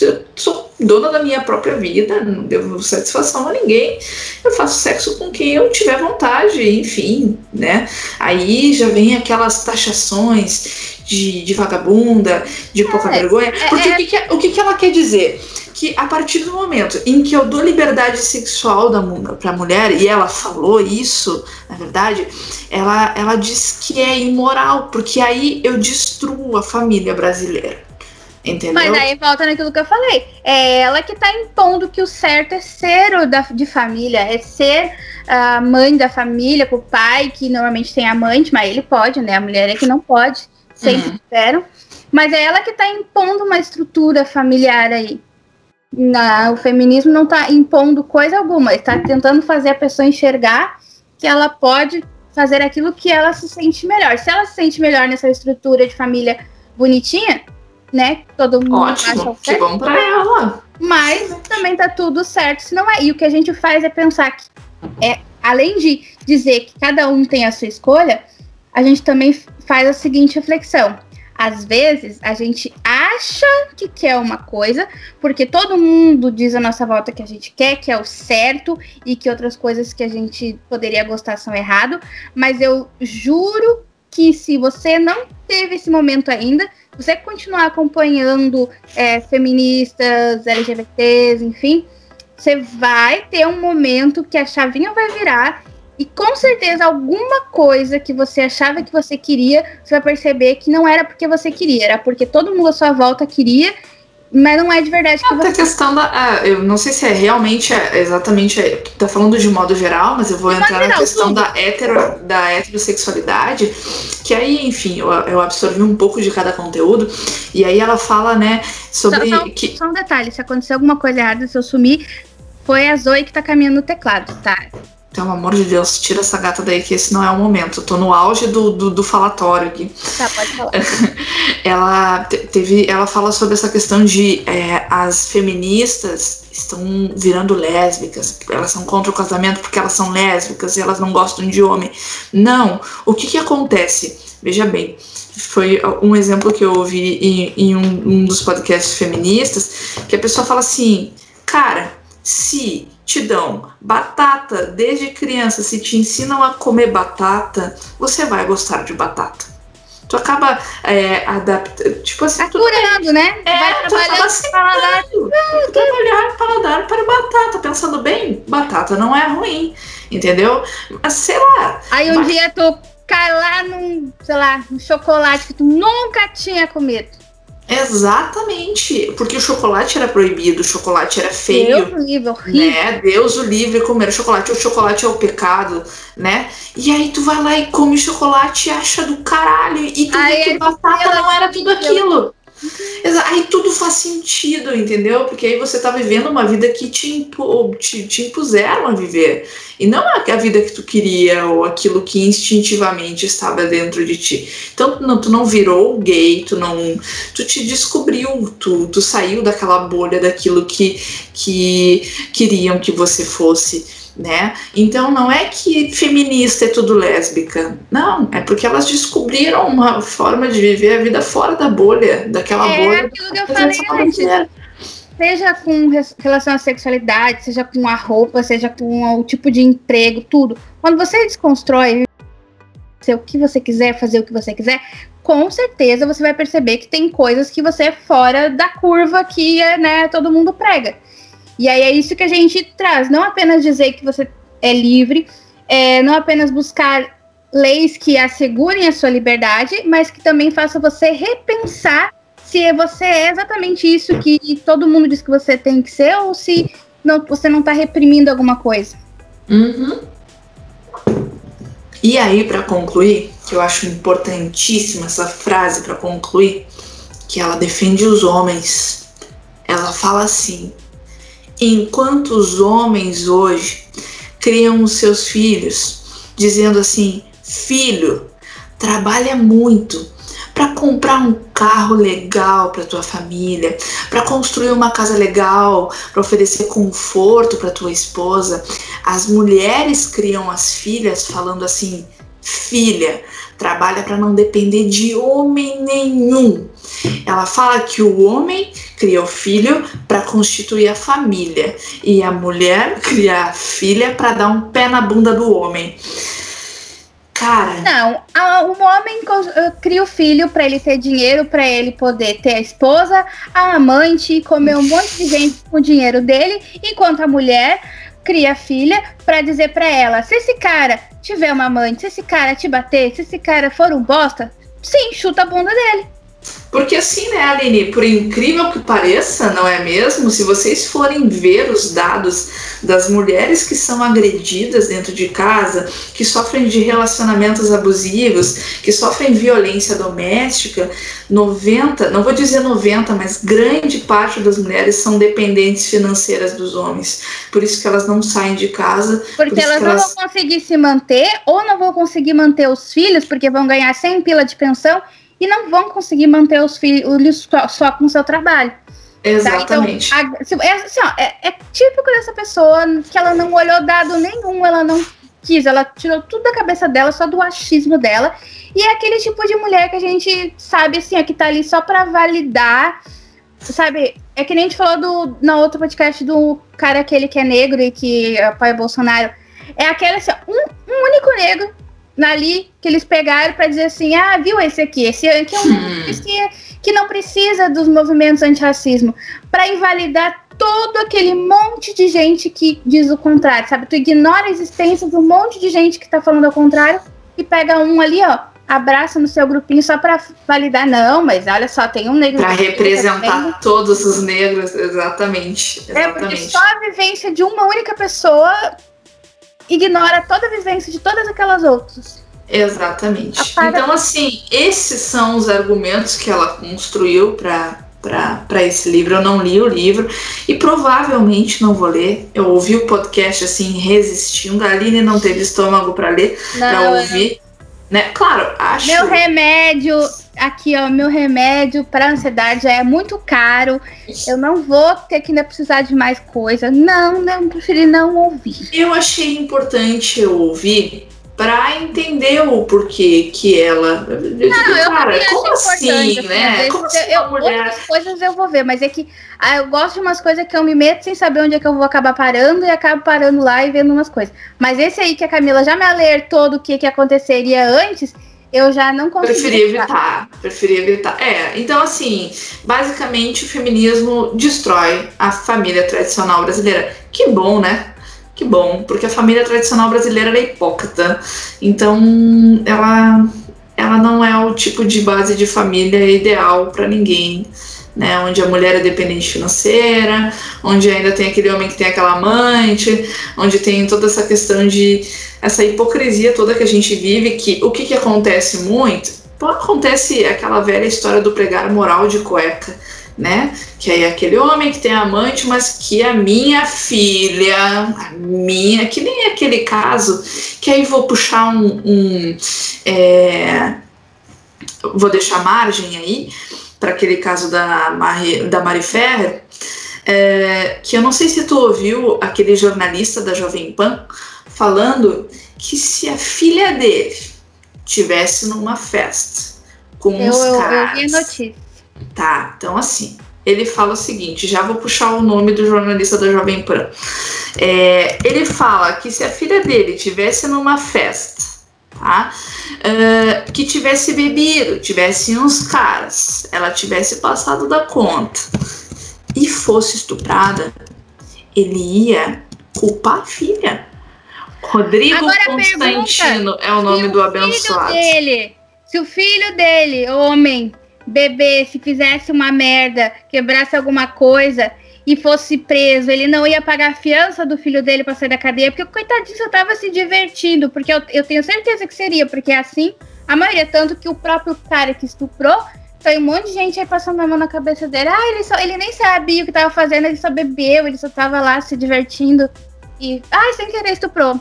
eu sou dona da minha própria vida, não devo satisfação a ninguém. Eu faço sexo com quem eu tiver vontade, enfim, né? Aí já vem aquelas taxações de, de vagabunda, de pouca é, vergonha. É, Porque é, o, que, que, o que, que ela quer dizer? Que a partir do momento em que eu dou liberdade sexual para a mulher, e ela falou isso, na verdade, ela, ela diz que é imoral, porque aí eu destruo a família brasileira. Entendeu? Mas aí volta naquilo que eu falei. É ela que tá impondo que o certo é ser o da, de família, é ser a mãe da família, com o pai, que normalmente tem amante, mas ele pode, né? A mulher é que não pode, sempre uhum. esperam. Mas é ela que tá impondo uma estrutura familiar aí. Na, o feminismo não tá impondo coisa alguma, está tentando fazer a pessoa enxergar que ela pode fazer aquilo que ela se sente melhor. Se ela se sente melhor nessa estrutura de família bonitinha, né? Todo mundo Ótimo, que bom pra ela. Mas também tá tudo certo se não é. E o que a gente faz é pensar que, é, além de dizer que cada um tem a sua escolha, a gente também faz a seguinte reflexão. Às vezes a gente acha que quer uma coisa, porque todo mundo diz à nossa volta que a gente quer, que é o certo, e que outras coisas que a gente poderia gostar são errado. Mas eu juro que se você não teve esse momento ainda, você continuar acompanhando é, feministas, LGBTs, enfim, você vai ter um momento que a chavinha vai virar e com certeza alguma coisa que você achava que você queria, você vai perceber que não era porque você queria, era porque todo mundo à sua volta queria mas não é de verdade que Até você... a questão da. Ah, eu não sei se é realmente é, exatamente. É, tá falando de modo geral, mas eu vou de entrar geral, na questão da, hetero, da heterossexualidade, que aí, enfim, eu, eu absorvi um pouco de cada conteúdo, e aí ela fala, né, sobre. Só, só, que... só um detalhe: se acontecer alguma coisa errada, se eu sumir, foi a Zoe que tá caminhando no teclado, tá? Pelo amor de Deus, tira essa gata daí, que esse não é o momento. Eu tô no auge do, do, do falatório aqui. Tá, pode falar. ela teve. Ela fala sobre essa questão de é, as feministas estão virando lésbicas. Elas são contra o casamento porque elas são lésbicas e elas não gostam de homem. Não. O que que acontece? Veja bem, foi um exemplo que eu ouvi em, em um, um dos podcasts feministas, que a pessoa fala assim, cara, se te dão batata desde criança, se te ensinam a comer batata, você vai gostar de batata. Tu acaba é, adaptando, tipo assim, tá curando, né? É, vai trabalhar tu paladar. trabalhar paladar para batata. Pensando bem, batata não é ruim, entendeu? Mas sei lá. Aí um dia tu cai lá num, sei lá, um chocolate que tu nunca tinha comido. Exatamente, porque o chocolate era proibido, o chocolate era feio. Deus livre, horrível. Né? Deus o livre comer chocolate, o chocolate é o pecado, né? E aí tu vai lá e come chocolate e acha do caralho, e tu vê que batata não era tudo aquilo. Aí tudo faz sentido, entendeu? Porque aí você tá vivendo uma vida que te, impu te, te impuseram a viver. E não a, vida que tu queria ou aquilo que instintivamente estava dentro de ti. Então não, tu não virou gay, tu não. Tu te descobriu, tu, tu saiu daquela bolha daquilo que, que queriam que você fosse né? Então não é que feminista é tudo lésbica, não, é porque elas descobriram uma forma de viver a vida fora da bolha, daquela é bolha. É aquilo que eu falei antes. Seja com relação à sexualidade, seja com a roupa, seja com o tipo de emprego, tudo. Quando você desconstrói ser o que você quiser, fazer o que você quiser, com certeza você vai perceber que tem coisas que você é fora da curva que né, todo mundo prega. E aí é isso que a gente traz, não apenas dizer que você é livre, é, não apenas buscar leis que assegurem a sua liberdade, mas que também façam você repensar se você é exatamente isso que todo mundo diz que você tem que ser ou se não, você não está reprimindo alguma coisa. Uhum. E aí, para concluir, que eu acho importantíssima essa frase para concluir, que ela defende os homens. Ela fala assim: enquanto os homens hoje criam os seus filhos, dizendo assim: filho, trabalha muito para comprar um carro legal para tua família, para construir uma casa legal, para oferecer conforto para tua esposa. As mulheres criam as filhas falando assim: filha, trabalha para não depender de homem nenhum. Ela fala que o homem cria o filho para constituir a família e a mulher cria a filha para dar um pé na bunda do homem. Cara. Não, a, o homem cria o filho para ele ter dinheiro, para ele poder ter a esposa, a amante, comer um monte de gente com o dinheiro dele, enquanto a mulher cria a filha para dizer para ela: se esse cara tiver uma amante, se esse cara te bater, se esse cara for um bosta, sim, chuta a bunda dele. Porque assim, né, Aline, por incrível que pareça, não é mesmo? Se vocês forem ver os dados das mulheres que são agredidas dentro de casa, que sofrem de relacionamentos abusivos, que sofrem violência doméstica, 90, não vou dizer 90, mas grande parte das mulheres são dependentes financeiras dos homens. Por isso que elas não saem de casa. Porque por elas não elas... vão conseguir se manter ou não vão conseguir manter os filhos, porque vão ganhar 100 pila de pensão e não vão conseguir manter os filhos só, só com o seu trabalho. Exatamente. Tá? Então, a, é, assim, ó, é, é, típico dessa pessoa que ela não olhou dado nenhum, ela não quis, ela tirou tudo da cabeça dela, só do achismo dela. E é aquele tipo de mulher que a gente sabe, assim, ó, que tá ali só para validar, sabe? É que nem a gente falou do, na outro podcast do cara aquele que é negro e que apoia Bolsonaro. É aquele, assim, ó, um, um único negro ali que eles pegaram para dizer assim: ah, viu esse aqui? Esse aqui é um hum. que, que não precisa dos movimentos antirracismo, para invalidar todo aquele monte de gente que diz o contrário, sabe? Tu ignora a existência de um monte de gente que tá falando ao contrário e pega um ali, ó, abraça no seu grupinho só para validar. Não, mas olha só, tem um negro. Para representar todos os negros, exatamente, exatamente. É porque só a vivência de uma única pessoa ignora toda a vivência de todas aquelas outras. Exatamente. Então, assim, esses são os argumentos que ela construiu para para esse livro. Eu não li o livro e provavelmente não vou ler. Eu ouvi o podcast assim, resistindo. A Aline não teve estômago para ler, para ouvir. Né? Claro, acho. Meu remédio, aqui ó, meu remédio para ansiedade já é muito caro. Eu não vou ter que ainda precisar de mais coisa. Não, não, preferi não ouvir. Eu achei importante eu ouvir para entender o porquê que ela. Não, eu cara, como assim, né? Como assim eu, mulher... Outras coisas eu vou ver, mas é que ah, eu gosto de umas coisas que eu me meto sem saber onde é que eu vou acabar parando e acabo parando lá e vendo umas coisas. Mas esse aí que a Camila já me alertou do que, que aconteceria antes, eu já não consigo. Preferi evitar. Preferi evitar. É, então assim, basicamente o feminismo destrói a família tradicional brasileira. Que bom, né? Que bom, porque a família tradicional brasileira é hipócrita. Então, ela, ela não é o tipo de base de família ideal para ninguém. Né, onde a mulher é dependente financeira, onde ainda tem aquele homem que tem aquela amante, onde tem toda essa questão de essa hipocrisia toda que a gente vive, que o que, que acontece muito? Acontece aquela velha história do pregar moral de cueca né? Que é aquele homem que tem amante, mas que a minha filha, a minha, que nem aquele caso, que aí vou puxar um. um é, vou deixar margem aí para aquele caso da Mari, da Mari Ferrer, é, que eu não sei se tu ouviu aquele jornalista da Jovem Pan falando que se a filha dele tivesse numa festa com eu, os caras. Eu vi a notícia Tá, então assim, ele fala o seguinte: já vou puxar o nome do jornalista da Jovem Pan. É, ele fala que se a filha dele tivesse numa festa, tá? Uh, que tivesse bebido, tivesse uns caras, ela tivesse passado da conta e fosse estuprada, ele ia culpar a filha. Rodrigo Agora Constantino é o nome do abençoado. Dele, se o filho dele, homem, bebê, se fizesse uma merda, quebrasse alguma coisa e fosse preso, ele não ia pagar a fiança do filho dele para sair da cadeia, porque o coitadinho só tava se divertindo, porque eu, eu tenho certeza que seria, porque é assim, a maioria, tanto que o próprio cara que estuprou, tem um monte de gente aí passando a mão na cabeça dele, ah, ele, só, ele nem sabia o que tava fazendo, ele só bebeu, ele só tava lá se divertindo, e, ah, sem querer estuprou.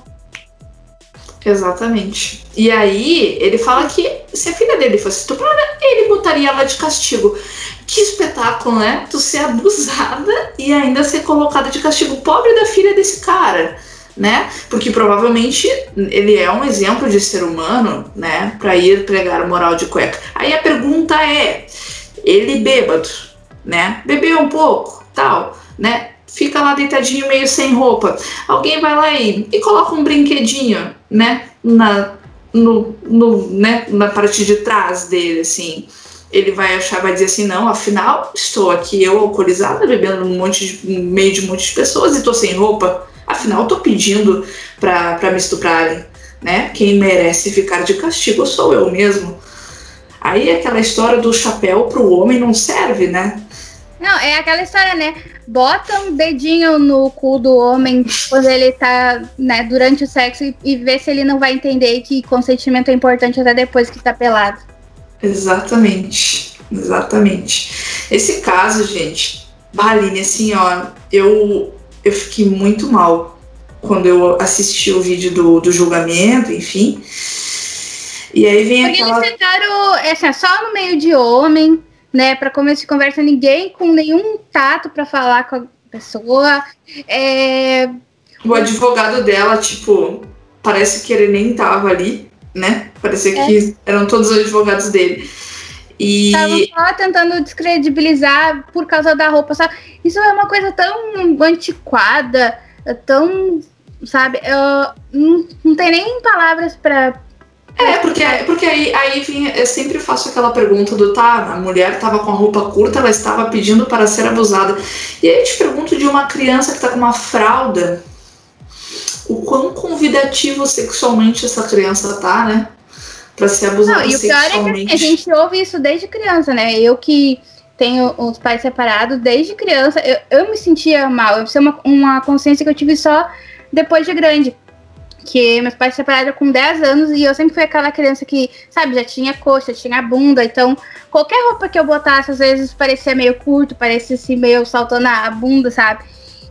Exatamente. E aí, ele fala que se a filha dele fosse estuprada, ele botaria ela de castigo. Que espetáculo, né? Tu ser abusada e ainda ser colocada de castigo. Pobre da filha desse cara, né? Porque provavelmente ele é um exemplo de ser humano, né? Pra ir pregar moral de cueca. Aí a pergunta é: ele bêbado, né? Bebeu um pouco, tal, né? Fica lá deitadinho meio sem roupa. Alguém vai lá e, e coloca um brinquedinho, né? Na, no, no, né, na parte de trás dele, assim ele vai achar, vai dizer assim, não, afinal, estou aqui eu alcoolizada, bebendo um monte de, no meio de um monte de pessoas e estou sem roupa. Afinal, estou pedindo para me estuprarem, né? Quem merece ficar de castigo sou eu mesmo. Aí aquela história do chapéu pro homem não serve, né? Não, é aquela história, né? Bota um dedinho no cu do homem quando ele tá, né, durante o sexo e, e vê se ele não vai entender que consentimento é importante até depois que tá pelado. Exatamente, exatamente. Esse caso, gente, Baline, assim, ó, eu, eu fiquei muito mal quando eu assisti o vídeo do, do julgamento, enfim. E aí vem Porque aquela. eles tentaram, assim, só no meio de homem, né? Para começo de conversa, ninguém com nenhum tato para falar com a pessoa. É... O advogado dela, tipo, parece que ele nem tava ali né? Parecia é. que eram todos os advogados dele. E... Estavam só tentando descredibilizar por causa da roupa, sabe? Isso é uma coisa tão antiquada, tão, sabe? Eu, não, não tem nem palavras para é, porque, porque aí, aí vinha, eu sempre faço aquela pergunta do tá, a mulher estava com a roupa curta, ela estava pedindo para ser abusada. E aí eu te pergunto de uma criança que está com uma fralda o quão convidativo sexualmente essa criança tá, né? Pra ser abusada Não, e o pior é que a gente ouve isso desde criança, né? Eu que tenho os pais separados desde criança, eu, eu me sentia mal. Eu uma, uma consciência que eu tive só depois de grande. Que meus pais se separaram com 10 anos e eu sempre fui aquela criança que, sabe, já tinha coxa, tinha bunda. Então, qualquer roupa que eu botasse, às vezes parecia meio curto, parecia assim, meio saltando a bunda, sabe?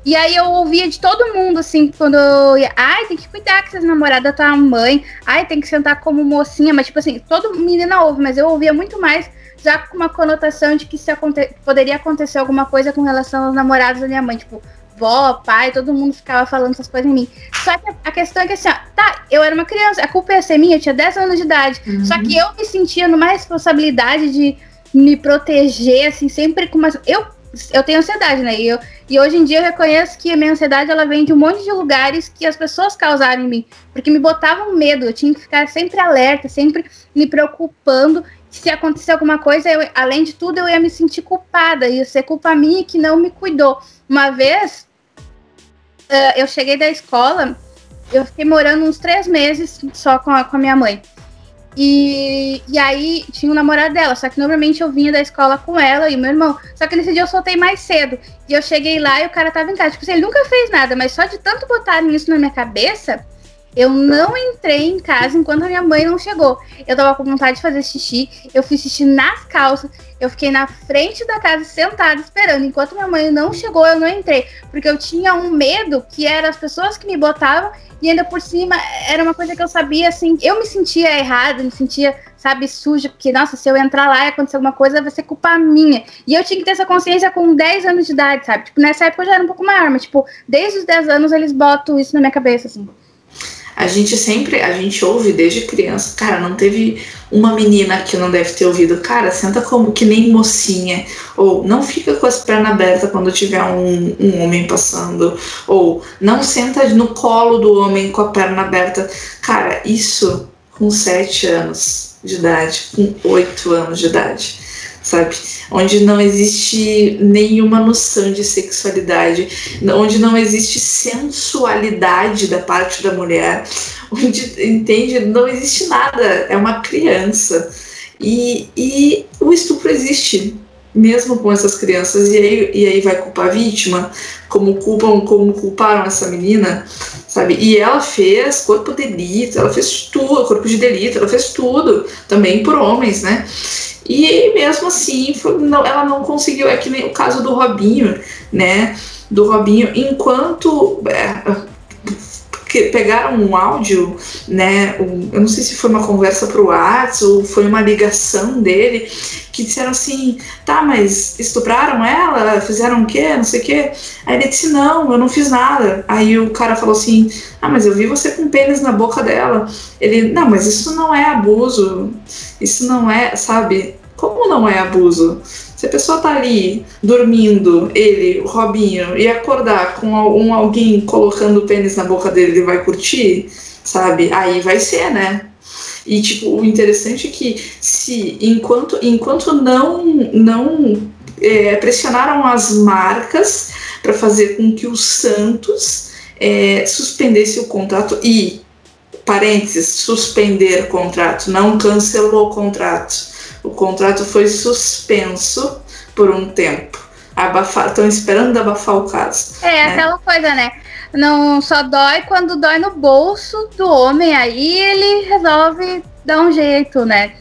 E aí eu ouvia de todo mundo, assim, quando eu ia, ai, tem que cuidar que essas namoradas tua mãe, ai, tem que sentar como mocinha, mas tipo assim, todo menina ouve, mas eu ouvia muito mais já com uma conotação de que se aconte poderia acontecer alguma coisa com relação aos namorados da minha mãe, tipo, vó, pai, todo mundo ficava falando essas coisas em mim. Só que a questão é que assim, ó, tá, eu era uma criança, a culpa ia ser minha, eu tinha 10 anos de idade, uhum. só que eu me sentia numa responsabilidade de me proteger, assim, sempre com uma. Eu eu tenho ansiedade, né? E, eu, e hoje em dia eu reconheço que a minha ansiedade ela vem de um monte de lugares que as pessoas causaram em mim, porque me botavam medo, eu tinha que ficar sempre alerta, sempre me preocupando. Se acontecer alguma coisa, eu, além de tudo, eu ia me sentir culpada, ia ser culpa minha que não me cuidou. Uma vez, eu cheguei da escola, eu fiquei morando uns três meses só com a, com a minha mãe. E, e aí tinha o um namorado dela, só que normalmente eu vinha da escola com ela e o meu irmão. Só que nesse dia eu soltei mais cedo. E eu cheguei lá e o cara tava em casa. Tipo assim, ele nunca fez nada, mas só de tanto botarem isso na minha cabeça, eu não entrei em casa enquanto a minha mãe não chegou. Eu tava com vontade de fazer xixi, eu fiz xixi nas calças, eu fiquei na frente da casa sentada esperando. Enquanto minha mãe não chegou, eu não entrei. Porque eu tinha um medo que eram as pessoas que me botavam e ainda por cima era uma coisa que eu sabia, assim, eu me sentia errada, me sentia, sabe, suja, porque, nossa, se eu entrar lá e acontecer alguma coisa, vai ser culpa minha. E eu tinha que ter essa consciência com 10 anos de idade, sabe? Tipo, nessa época eu já era um pouco maior, mas, tipo, desde os 10 anos eles botam isso na minha cabeça, assim a gente sempre, a gente ouve desde criança, cara, não teve uma menina que não deve ter ouvido, cara, senta como que nem mocinha, ou não fica com as pernas abertas quando tiver um, um homem passando, ou não senta no colo do homem com a perna aberta. Cara, isso com sete anos de idade, com oito anos de idade sabe? Onde não existe nenhuma noção de sexualidade, onde não existe sensualidade da parte da mulher, onde, entende? Não existe nada, é uma criança. E, e o estupro existe, mesmo com essas crianças, e aí, e aí vai culpar a vítima, como culpam, como culparam essa menina, sabe? E ela fez corpo de delito, ela fez tudo, corpo de delito, ela fez tudo, também por homens, né? E mesmo assim, foi, não, ela não conseguiu. É que nem o caso do Robinho, né? Do Robinho, enquanto. É, que pegaram um áudio, né? Um, eu não sei se foi uma conversa pro WhatsApp ou foi uma ligação dele, que disseram assim, tá, mas estupraram ela? Fizeram o quê? Não sei o quê. Aí ele disse, não, eu não fiz nada. Aí o cara falou assim, ah, mas eu vi você com pênis na boca dela. Ele, não, mas isso não é abuso. Isso não é, sabe? Como não é abuso? Se a pessoa tá ali dormindo, ele, o Robinho, e acordar com um, alguém colocando o pênis na boca dele, ele vai curtir, sabe? Aí vai ser, né? E tipo, o interessante é que se enquanto, enquanto não não é, pressionaram as marcas para fazer com que o Santos é, suspendesse o contrato e parênteses, suspender contrato, não cancelou o contrato o contrato foi suspenso por um tempo. Estão esperando abafar o caso. É, né? aquela coisa, né? Não só dói quando dói no bolso do homem, aí ele resolve dar um jeito, né?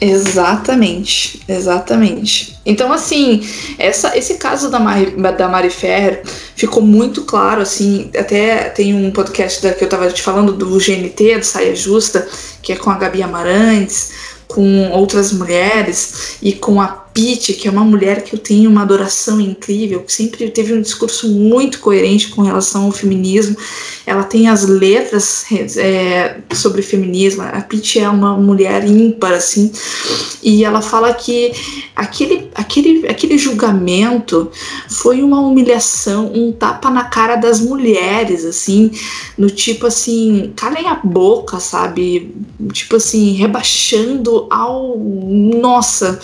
Exatamente, exatamente. Então, assim, essa, esse caso da, Mari, da Mari Ferrer ficou muito claro, assim, até tem um podcast da, que eu tava te falando do GNT, do Saia Justa, que é com a Gabi Amarantes, com outras mulheres e com a Pete, que é uma mulher que eu tenho uma adoração incrível, que sempre teve um discurso muito coerente com relação ao feminismo. Ela tem as letras é, sobre feminismo. A Pete é uma mulher ímpar, assim, e ela fala que aquele, aquele, aquele julgamento foi uma humilhação, um tapa na cara das mulheres, assim, no tipo assim, calem a boca, sabe? Tipo assim, rebaixando ao. Nossa!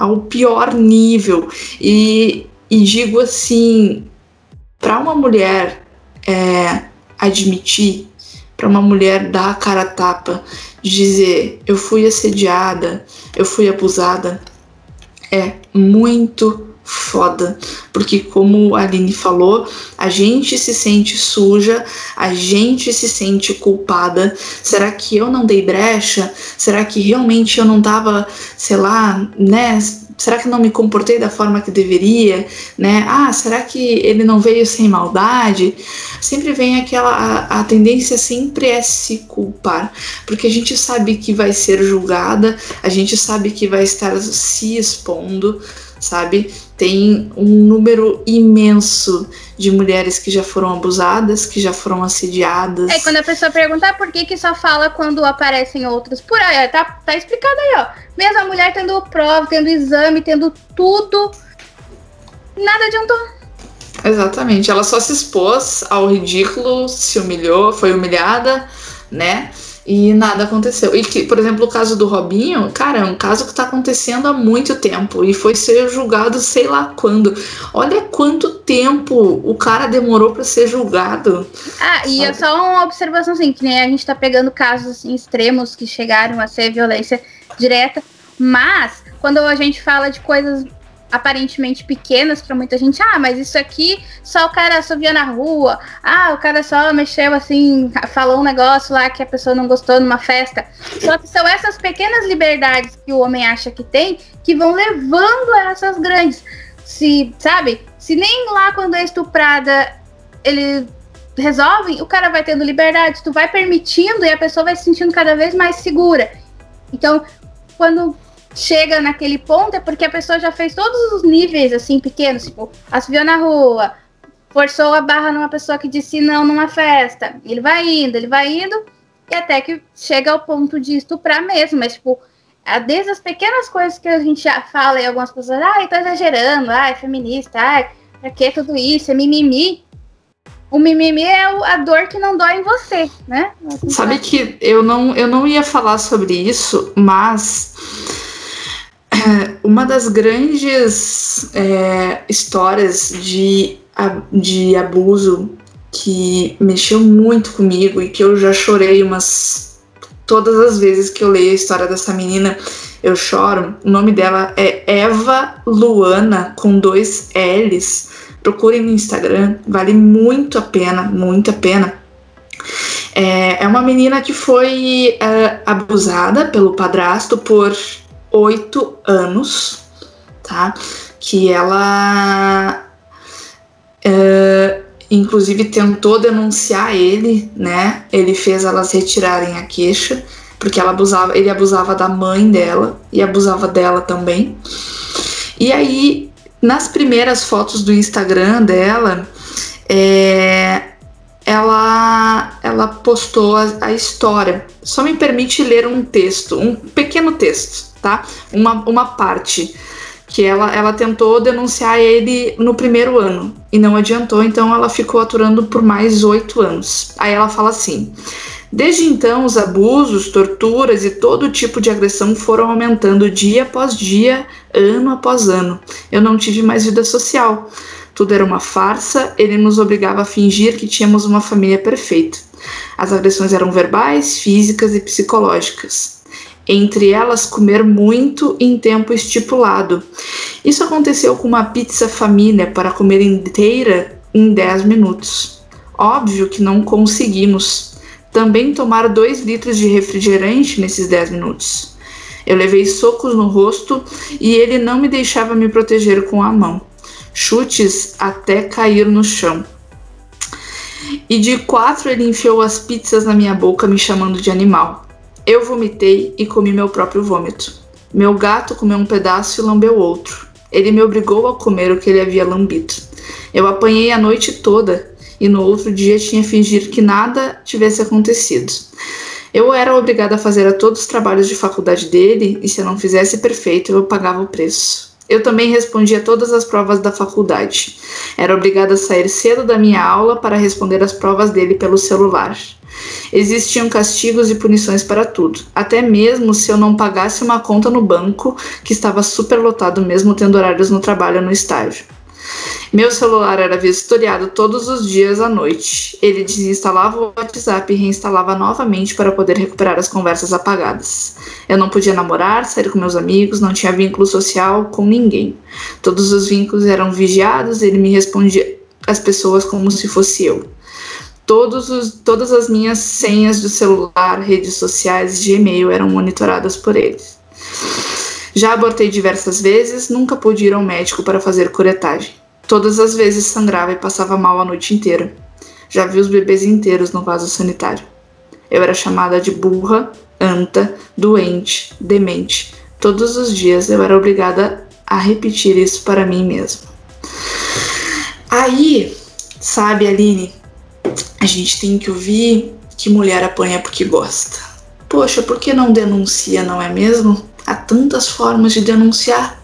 ao pior nível. E, e digo assim, para uma mulher é, admitir, para uma mulher dar a cara a tapa, dizer eu fui assediada, eu fui abusada, é muito foda, porque como a Aline falou, a gente se sente suja, a gente se sente culpada. Será que eu não dei brecha? Será que realmente eu não tava, sei lá, né, será que não me comportei da forma que deveria, né? Ah, será que ele não veio sem maldade? Sempre vem aquela a, a, tendência sempre é se culpar, porque a gente sabe que vai ser julgada, a gente sabe que vai estar se expondo, sabe? Tem um número imenso de mulheres que já foram abusadas, que já foram assediadas. É, quando a pessoa pergunta ah, por que, que só fala quando aparecem outros por aí, tá, tá explicado aí, ó. Mesmo a mulher tendo prova, tendo exame, tendo tudo, nada adiantou. Exatamente, ela só se expôs ao ridículo, se humilhou, foi humilhada, né? E nada aconteceu. E que, por exemplo, o caso do Robinho, cara, é um caso que está acontecendo há muito tempo e foi ser julgado sei lá quando. Olha quanto tempo o cara demorou para ser julgado. Ah, e é só uma observação assim, que nem a gente está pegando casos assim, extremos que chegaram a ser violência direta, mas quando a gente fala de coisas aparentemente pequenas para muita gente. Ah, mas isso aqui só o cara subiu na rua. Ah, o cara só mexeu assim, falou um negócio lá que a pessoa não gostou numa festa. Só que são essas pequenas liberdades que o homem acha que tem que vão levando a essas grandes. Se, sabe? Se nem lá quando é estuprada ele resolve, o cara vai tendo liberdade, tu vai permitindo e a pessoa vai se sentindo cada vez mais segura. Então, quando chega naquele ponto é porque a pessoa já fez todos os níveis, assim, pequenos, tipo, assobiou na rua, forçou a barra numa pessoa que disse não numa festa. Ele vai indo, ele vai indo, e até que chega ao ponto de estuprar mesmo, mas, tipo, desde as pequenas coisas que a gente já fala e algumas pessoas, ai, tá exagerando, ai, feminista, ai, pra que tudo isso, é mimimi. O mimimi é a dor que não dói em você, né? Sabe que eu não, eu não ia falar sobre isso, mas uma das grandes é, histórias de, de abuso que mexeu muito comigo e que eu já chorei umas. Todas as vezes que eu leio a história dessa menina, eu choro. O nome dela é Eva Luana, com dois L's. Procurem no Instagram, vale muito a pena, muito a pena. É, é uma menina que foi é, abusada pelo padrasto por oito anos, tá? Que ela. Uh, inclusive tentou denunciar ele, né? Ele fez elas retirarem a queixa, porque ela abusava, ele abusava da mãe dela e abusava dela também. E aí, nas primeiras fotos do Instagram dela, é, ela, ela postou a, a, história. Só me permite ler um texto, um pequeno texto, tá? Uma, uma parte que ela, ela tentou denunciar ele no primeiro ano e não adiantou, então ela ficou aturando por mais oito anos. Aí ela fala assim: Desde então, os abusos, torturas e todo tipo de agressão foram aumentando dia após dia, ano após ano. Eu não tive mais vida social. Tudo era uma farsa, ele nos obrigava a fingir que tínhamos uma família perfeita. As agressões eram verbais, físicas e psicológicas. Entre elas, comer muito em tempo estipulado. Isso aconteceu com uma pizza família para comer inteira em 10 minutos. Óbvio que não conseguimos. Também tomar 2 litros de refrigerante nesses 10 minutos. Eu levei socos no rosto e ele não me deixava me proteger com a mão. Chutes até cair no chão. E de quatro ele enfiou as pizzas na minha boca, me chamando de animal. Eu vomitei e comi meu próprio vômito. Meu gato comeu um pedaço e lambeu outro. Ele me obrigou a comer o que ele havia lambido. Eu apanhei a noite toda e no outro dia tinha fingir que nada tivesse acontecido. Eu era obrigada a fazer a todos os trabalhos de faculdade dele e se eu não fizesse perfeito, eu pagava o preço. Eu também respondia todas as provas da faculdade. Era obrigada a sair cedo da minha aula para responder as provas dele pelo celular. Existiam castigos e punições para tudo, até mesmo se eu não pagasse uma conta no banco que estava superlotado mesmo tendo horários no trabalho no estágio. Meu celular era vistoriado todos os dias à noite. Ele desinstalava o WhatsApp e reinstalava novamente para poder recuperar as conversas apagadas. Eu não podia namorar, sair com meus amigos, não tinha vínculo social com ninguém. Todos os vínculos eram vigiados, ele me respondia às pessoas como se fosse eu. Os, todas as minhas senhas do celular, redes sociais e e-mail eram monitoradas por ele. Já abortei diversas vezes, nunca pude ir ao médico para fazer curetagem. Todas as vezes sangrava e passava mal a noite inteira. Já vi os bebês inteiros no vaso sanitário. Eu era chamada de burra, anta, doente, demente. Todos os dias eu era obrigada a repetir isso para mim mesma. Aí, sabe, Aline, a gente tem que ouvir que mulher apanha porque gosta. Poxa, por que não denuncia, não é mesmo? Há tantas formas de denunciar.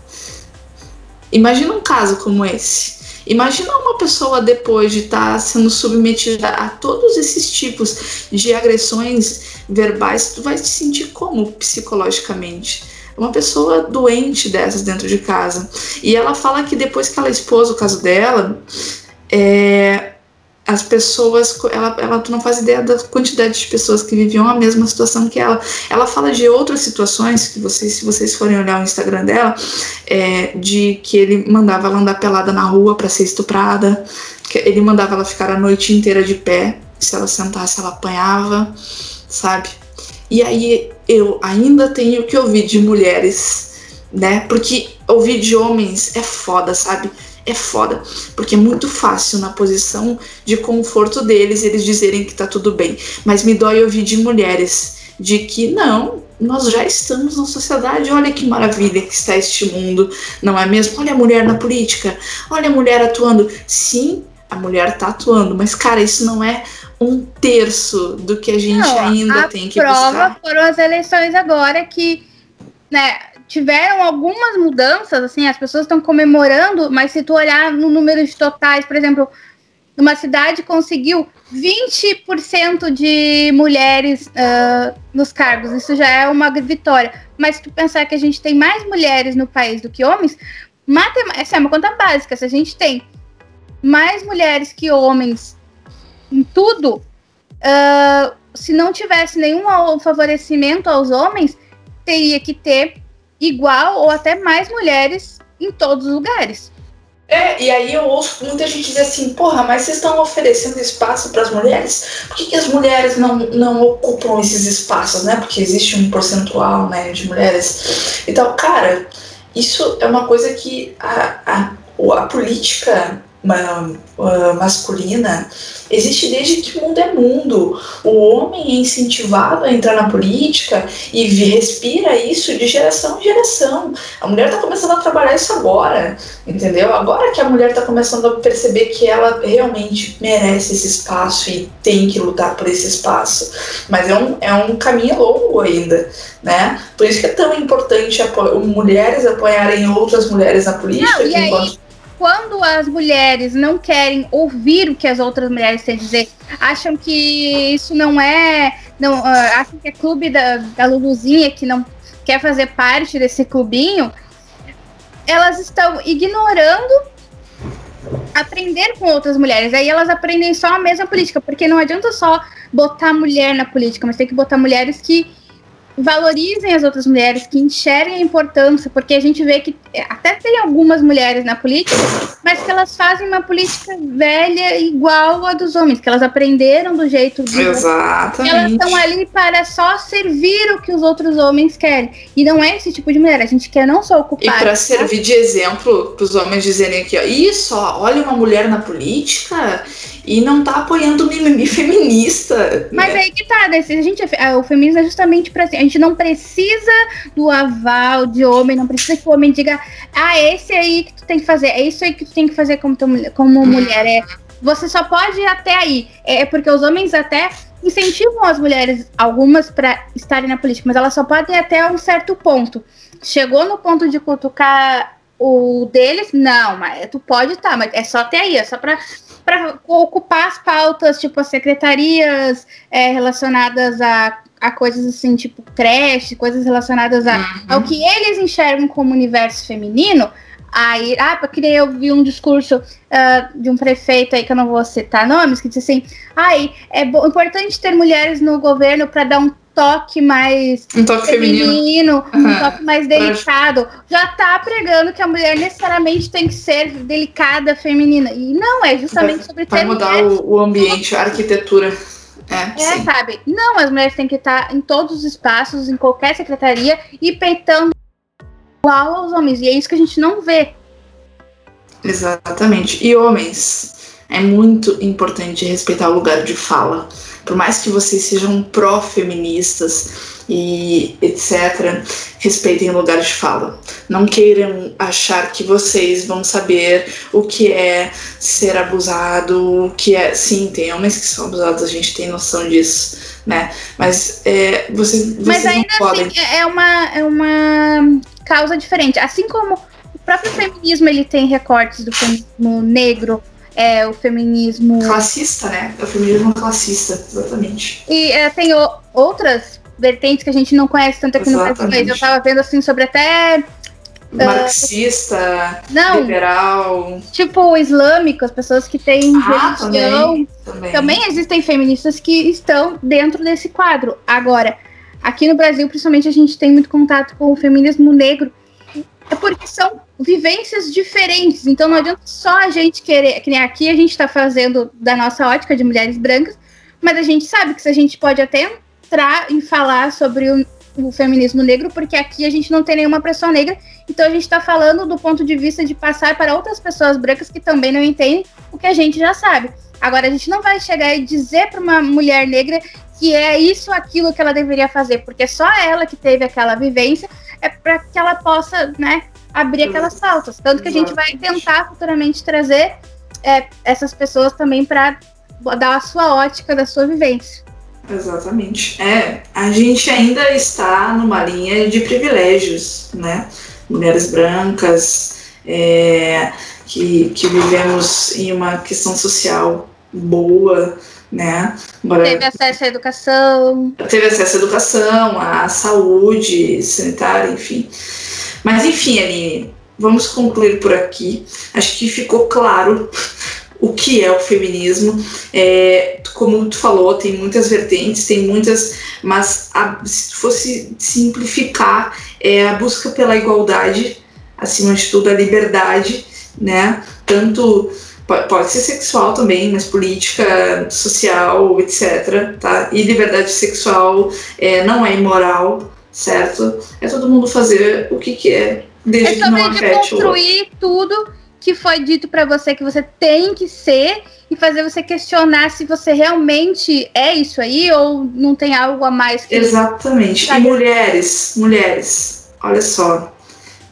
Imagina um caso como esse. Imagina uma pessoa depois de estar tá sendo submetida a todos esses tipos de agressões verbais, tu vai se sentir como psicologicamente? Uma pessoa doente dessas dentro de casa. E ela fala que depois que ela expôs o caso dela, é, as pessoas, ela, ela não faz ideia da quantidade de pessoas que viviam a mesma situação que ela. Ela fala de outras situações que vocês, se vocês forem olhar o Instagram dela, é, de que ele mandava ela andar pelada na rua para ser estuprada, que ele mandava ela ficar a noite inteira de pé, se ela sentasse ela apanhava, sabe? E aí eu ainda tenho que ouvir de mulheres, né? Porque ouvir de homens é foda, sabe? É foda, porque é muito fácil na posição de conforto deles eles dizerem que tá tudo bem, mas me dói ouvir de mulheres de que não, nós já estamos na sociedade, olha que maravilha que está este mundo, não é mesmo? Olha a mulher na política, olha a mulher atuando. Sim, a mulher tá atuando, mas cara, isso não é um terço do que a gente não, ainda a tem que prova buscar. foram as eleições agora que, né, tiveram algumas mudanças, assim, as pessoas estão comemorando, mas se tu olhar no número de totais, por exemplo, uma cidade conseguiu 20% de mulheres uh, nos cargos, isso já é uma vitória. Mas se tu pensar que a gente tem mais mulheres no país do que homens, essa é uma conta básica, se a gente tem mais mulheres que homens em tudo, uh, se não tivesse nenhum favorecimento aos homens, teria que ter igual ou até mais mulheres em todos os lugares. É, e aí eu ouço muita gente dizer assim, porra, mas vocês estão oferecendo espaço para as mulheres? Por que, que, as mulheres não, não ocupam esses espaços, né? Porque existe um percentual né, de mulheres. Então, cara, isso é uma coisa que a, a, a política uma, uh, masculina existe desde que o mundo é mundo. O homem é incentivado a entrar na política e respira isso de geração em geração. A mulher está começando a trabalhar isso agora, entendeu? Agora que a mulher está começando a perceber que ela realmente merece esse espaço e tem que lutar por esse espaço. Mas é um, é um caminho longo ainda, né? Por isso que é tão importante mulheres apoiarem outras mulheres na política. Não, e aí, quando as mulheres não querem ouvir o que as outras mulheres têm a dizer, acham que isso não é. Não, uh, acham que é clube da, da Luluzinha que não quer fazer parte desse clubinho, elas estão ignorando aprender com outras mulheres. Aí elas aprendem só a mesma política, porque não adianta só botar mulher na política, mas tem que botar mulheres que valorizem as outras mulheres, que enxerguem a importância, porque a gente vê que até tem algumas mulheres na política, mas que elas fazem uma política velha igual a dos homens, que elas aprenderam do jeito de Exatamente. Elas estão ali para só servir o que os outros homens querem. E não é esse tipo de mulher, a gente quer não só ocupar. E para servir de exemplo para os homens dizerem aqui, ó, isso, ó, olha uma mulher na política e não tá apoiando o mimimi feminista. Mas né? aí que tá, né? A gente, o feminismo é justamente para a gente não precisa do aval de homem, não precisa que o homem diga, ah, esse aí que tu tem que fazer, é isso aí que tu tem que fazer como, tu, como hum. mulher. É, você só pode ir até aí. É, é porque os homens até incentivam as mulheres, algumas, para estarem na política, mas elas só podem ir até um certo ponto. Chegou no ponto de cutucar o deles, não, mas tu pode estar, tá, mas é só até aí, é só para para ocupar as pautas, tipo as secretarias é, relacionadas a, a coisas assim, tipo creche, coisas relacionadas a, uhum. ao que eles enxergam como universo feminino. Aí, ah, porque eu vi um discurso uh, de um prefeito aí, que eu não vou citar nomes, que disse assim: ai, é importante ter mulheres no governo para dar um toque mais um toque feminino, feminino uhum. um toque mais delicado, já tá pregando que a mulher necessariamente tem que ser delicada, feminina. E não, é justamente sobre ter mudar o, o, ambiente, a arquitetura. É, é sabe? Não, as mulheres têm que estar em todos os espaços, em qualquer secretaria e peitando igual aos homens. E é isso que a gente não vê. Exatamente. E homens, é muito importante respeitar o lugar de fala por mais que vocês sejam pró-feministas e etc., respeitem o lugar de fala. Não queiram achar que vocês vão saber o que é ser abusado, o que é. Sim, tem homens que são abusados, a gente tem noção disso, né? Mas é, vocês, vocês Mas ainda não podem. assim, é uma, é uma causa diferente. Assim como o próprio feminismo ele tem recortes do feminismo negro é o feminismo. Classista, né? É o feminismo classista, exatamente. E é, tem o, outras vertentes que a gente não conhece tanto aqui exatamente. no Brasil. Eu tava vendo assim sobre até. Ah, Marxista, uh, não, liberal. Tipo, islâmico, as pessoas que têm ah, religião. Também, também. também existem feministas que estão dentro desse quadro. Agora, aqui no Brasil, principalmente, a gente tem muito contato com o feminismo negro. É porque são vivências diferentes. Então não adianta só a gente querer, que nem aqui a gente está fazendo da nossa ótica de mulheres brancas, mas a gente sabe que a gente pode até entrar e falar sobre o, o feminismo negro, porque aqui a gente não tem nenhuma pressão negra, então a gente está falando do ponto de vista de passar para outras pessoas brancas que também não entendem o que a gente já sabe. Agora, a gente não vai chegar e dizer para uma mulher negra que é isso, aquilo que ela deveria fazer, porque só ela que teve aquela vivência é para que ela possa, né, abrir aquelas pautas. Tanto que a gente vai tentar futuramente trazer é, essas pessoas também para dar a sua ótica da sua vivência. Exatamente. É, a gente ainda está numa linha de privilégios, né? Mulheres brancas, é, que, que vivemos em uma questão social boa, né? Teve acesso à educação. Teve acesso à educação, à saúde sanitária, enfim. Mas enfim, Aline, vamos concluir por aqui. Acho que ficou claro o que é o feminismo. É, como tu falou, tem muitas vertentes, tem muitas, mas a, se fosse simplificar, é a busca pela igualdade, acima de tudo a liberdade, né? Tanto pode ser sexual também, mas política, social, etc. Tá? E liberdade sexual é, não é imoral, certo? É todo mundo fazer o que quer, desde é que não afete construir tudo que foi dito para você que você tem que ser e fazer você questionar se você realmente é isso aí ou não tem algo a mais que Exatamente. E mulheres, mulheres, olha só.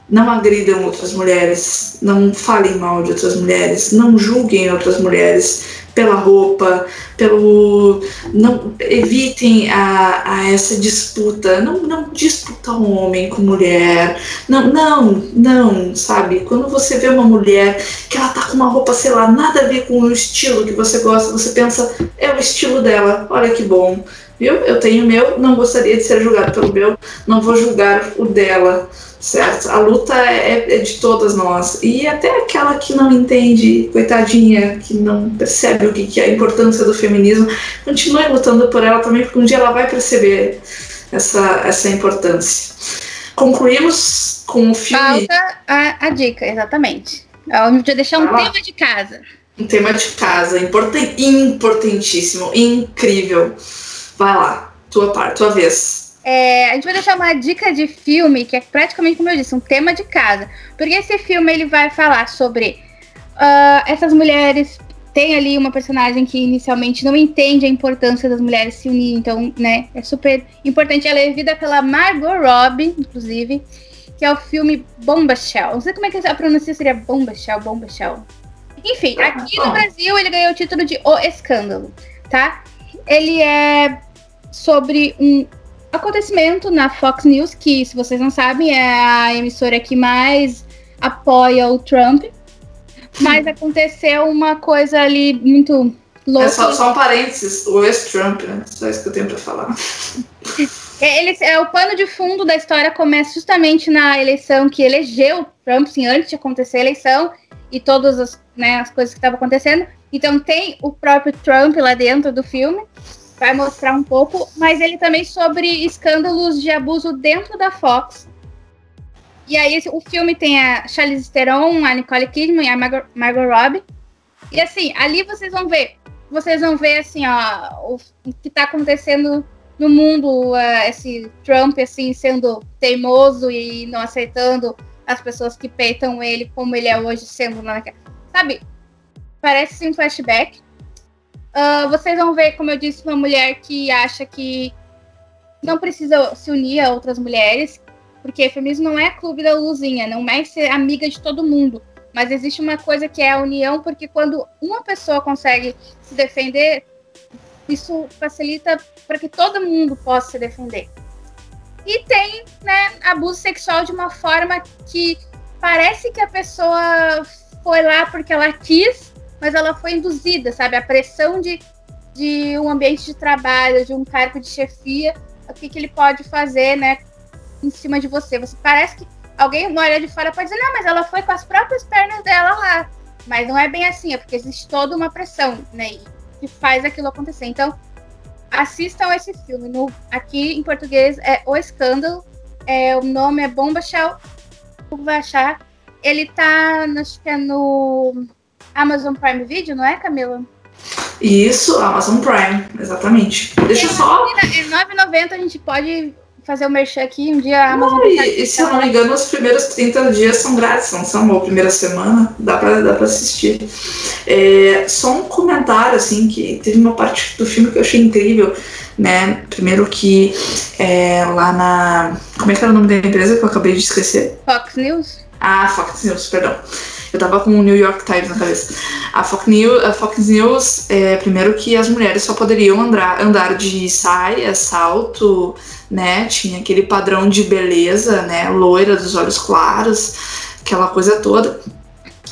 Não agridam outras mulheres, não falem mal de outras mulheres, não julguem outras mulheres pela roupa, pelo não evitem a, a essa disputa, não, não disputa um homem com mulher, não, não, não, sabe? Quando você vê uma mulher que ela tá com uma roupa, sei lá, nada a ver com o estilo que você gosta, você pensa, é o estilo dela, olha que bom. Viu? Eu tenho o meu, não gostaria de ser julgado pelo meu, não vou julgar o dela certo? A luta é, é, de todas nós. E até aquela que não entende, coitadinha, que não percebe o que, que é a importância do feminismo, continue lutando por ela também, porque um dia ela vai perceber essa, essa importância. Concluímos com o filme. Falta a, a dica, exatamente. Eu vou deixar um ah, tema de casa. Um tema de casa, important, importantíssimo, incrível. Vai lá, tua parte, tua vez. É, a gente vai deixar uma dica de filme que é praticamente, como eu disse, um tema de casa. Porque esse filme ele vai falar sobre uh, essas mulheres. Tem ali uma personagem que inicialmente não entende a importância das mulheres se unir, então, né, é super importante. Ela é vivida pela Margot Robbie, inclusive, que é o filme Bomba Shell. Não sei como é que a pronúncia seria Bomba Shell, Bomba Shell. Enfim, aqui no Brasil ele ganhou o título de O Escândalo, tá? Ele é sobre um acontecimento na Fox News, que, se vocês não sabem, é a emissora que mais apoia o Trump. Mas aconteceu uma coisa ali muito louca. É só, só um parênteses, o ex-Trump, né? Só isso que eu tenho pra falar. É, ele, é, o pano de fundo da história começa justamente na eleição que elegeu Trump, sim, antes de acontecer a eleição e todas as, né, as coisas que estavam acontecendo. Então tem o próprio Trump lá dentro do filme vai mostrar um pouco, mas ele também sobre escândalos de abuso dentro da Fox. E aí o filme tem a Charlize Theron, a Nicole Kidman e a Margot, Margot Robbie. E assim, ali vocês vão ver, vocês vão ver assim, ó, o, que está acontecendo no mundo, uh, esse Trump assim sendo teimoso e não aceitando as pessoas que peitam ele como ele é hoje sendo, sabe? Parece um flashback. Uh, vocês vão ver, como eu disse, uma mulher que acha que não precisa se unir a outras mulheres, porque feminismo não é clube da luzinha, não é ser amiga de todo mundo. Mas existe uma coisa que é a união, porque quando uma pessoa consegue se defender, isso facilita para que todo mundo possa se defender. E tem né, abuso sexual de uma forma que parece que a pessoa foi lá porque ela quis, mas ela foi induzida, sabe? A pressão de, de um ambiente de trabalho, de um cargo de chefia, o que, que ele pode fazer, né? Em cima de você. Você parece que alguém olha de fora pode dizer, não, mas ela foi com as próprias pernas dela lá. Mas não é bem assim, é porque existe toda uma pressão, né? Que faz aquilo acontecer. Então, assistam esse filme. No, aqui em português é O Escândalo. É, o nome é Bomba achar. Ele tá, acho que é no Amazon Prime Video, não é, Camila? Isso, Amazon Prime, exatamente. Deixa eu só. R$ 9,90 a gente pode fazer o merchan aqui, um dia a Amazon. Não, e, e se eu não me engano, os primeiros 30 dias são grátis, não são? a primeira semana, dá pra, dá pra assistir. É, só um comentário, assim, que teve uma parte do filme que eu achei incrível, né? Primeiro que é, lá na. Como é que era o nome da empresa que eu acabei de esquecer? Fox News? Ah, Fox News, perdão. Eu tava com o New York Times na cabeça. A Fox News, a Fox News é, primeiro que as mulheres só poderiam andar, andar de saia, salto, né? Tinha aquele padrão de beleza, né? Loira, dos olhos claros, aquela coisa toda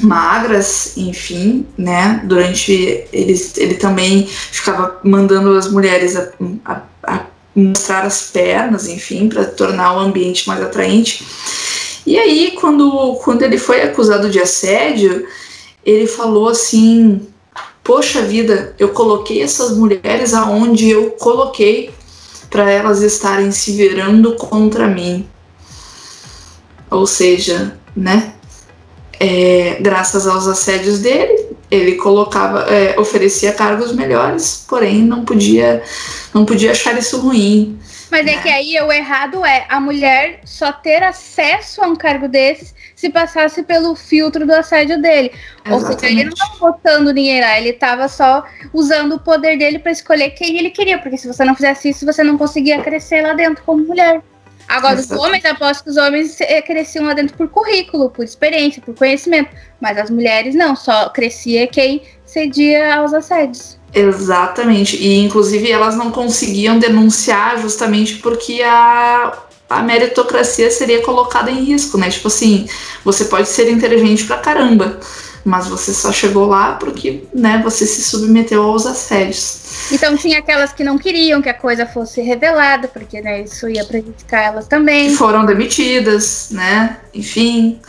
magras, enfim, né? Durante ele, ele também ficava mandando as mulheres a, a, a mostrar as pernas, enfim, para tornar o ambiente mais atraente. E aí, quando, quando ele foi acusado de assédio, ele falou assim: Poxa vida, eu coloquei essas mulheres aonde eu coloquei para elas estarem se virando contra mim. Ou seja, né? É, graças aos assédios dele, ele colocava, é, oferecia cargos melhores, porém não podia, não podia achar isso ruim Mas é que aí o errado é a mulher só ter acesso a um cargo desses se passasse pelo filtro do assédio dele. Exatamente. Ou seja, ele não estava botando ninguém lá, ele estava só usando o poder dele para escolher quem ele queria, porque se você não fizesse isso, você não conseguia crescer lá dentro como mulher. Agora, Exatamente. os homens, aposto que os homens eh, cresciam lá dentro por currículo, por experiência, por conhecimento. Mas as mulheres não, só crescia quem cedia aos assédios. Exatamente. E inclusive elas não conseguiam denunciar justamente porque a, a meritocracia seria colocada em risco, né? Tipo assim, você pode ser inteligente pra caramba, mas você só chegou lá porque, né, você se submeteu aos assédios. Então tinha aquelas que não queriam que a coisa fosse revelada, porque né, isso ia prejudicar elas também. Foram demitidas, né? Enfim.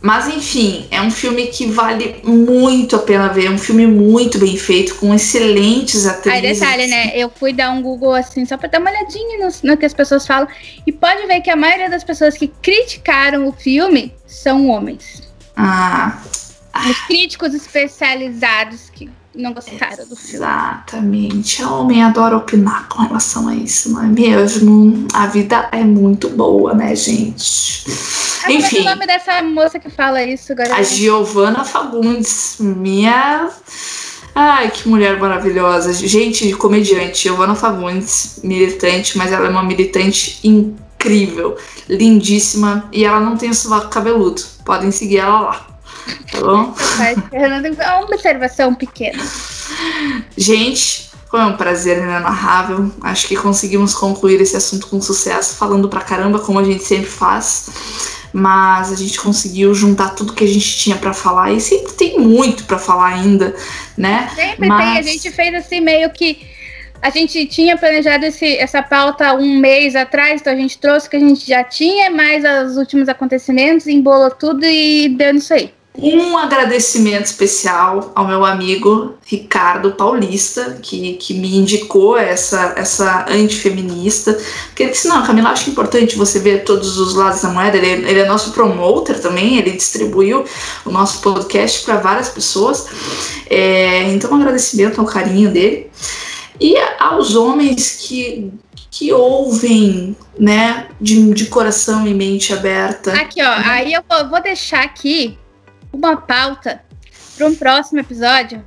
Mas enfim, é um filme que vale muito a pena ver. É um filme muito bem feito, com excelentes atrizes. Aí detalhe, né? Eu fui dar um Google assim, só pra dar uma olhadinha no, no que as pessoas falam. E pode ver que a maioria das pessoas que criticaram o filme são homens. Ah. Os críticos especializados que não gostaram do filme. Exatamente. O homem adora opinar com relação a isso, não é mesmo? A vida é muito boa, né, gente? Ah, Enfim. Qual é o nome dessa moça que fala isso agora? A Giovana Fagundes, minha. Ai, que mulher maravilhosa. Gente, comediante, Giovana Fagundes, militante, mas ela é uma militante incrível, lindíssima e ela não tem sovaco cabeludo. Podem seguir ela lá. Tá bom? É uma observação pequena. Gente, foi um prazer inenarrável. Acho que conseguimos concluir esse assunto com sucesso, falando pra caramba, como a gente sempre faz. Mas a gente conseguiu juntar tudo que a gente tinha para falar e sempre tem muito para falar ainda, né? Sempre Mas... tem. A gente fez assim meio que a gente tinha planejado esse, essa pauta um mês atrás, então a gente trouxe o que a gente já tinha, mais os últimos acontecimentos, embolou tudo e deu nisso aí. Um agradecimento especial ao meu amigo Ricardo Paulista, que, que me indicou essa, essa antifeminista. Porque ele disse: Não, Camila, acho importante você ver todos os lados da moeda. Ele, ele é nosso promoter também, ele distribuiu o nosso podcast para várias pessoas. É, então, um agradecimento ao carinho dele. E aos homens que que ouvem, né, de, de coração e mente aberta. Aqui, ó, aí eu vou, deixar aqui uma pauta para um próximo episódio.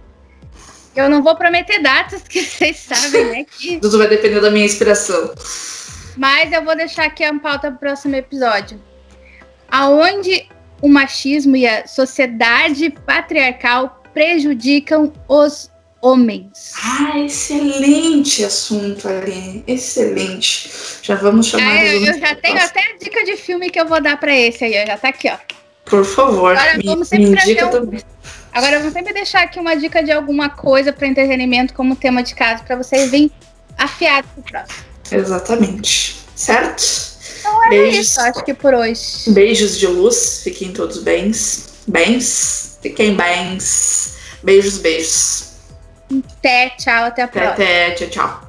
Eu não vou prometer datas, que vocês sabem, né? Que... Tudo vai depender da minha inspiração. Mas eu vou deixar aqui a pauta para o próximo episódio. Aonde o machismo e a sociedade patriarcal prejudicam os homens. Ah, excelente assunto, ali, Excelente. Já vamos chamar. É, eu, eu já tenho até a dica de filme que eu vou dar para esse aí. Já tá aqui, ó. Por favor, Agora, me, vamos sempre indica um... também. Agora vamos sempre deixar aqui uma dica de alguma coisa para entretenimento como tema de casa para vocês virem afiados pro próximo. Exatamente. Certo? Então é Beijos. isso, acho que por hoje. Beijos de luz, fiquem todos bens. Bens, fiquem bens. Beijos, beijos. Até, tchau, até a próxima. Até, tchau, tchau.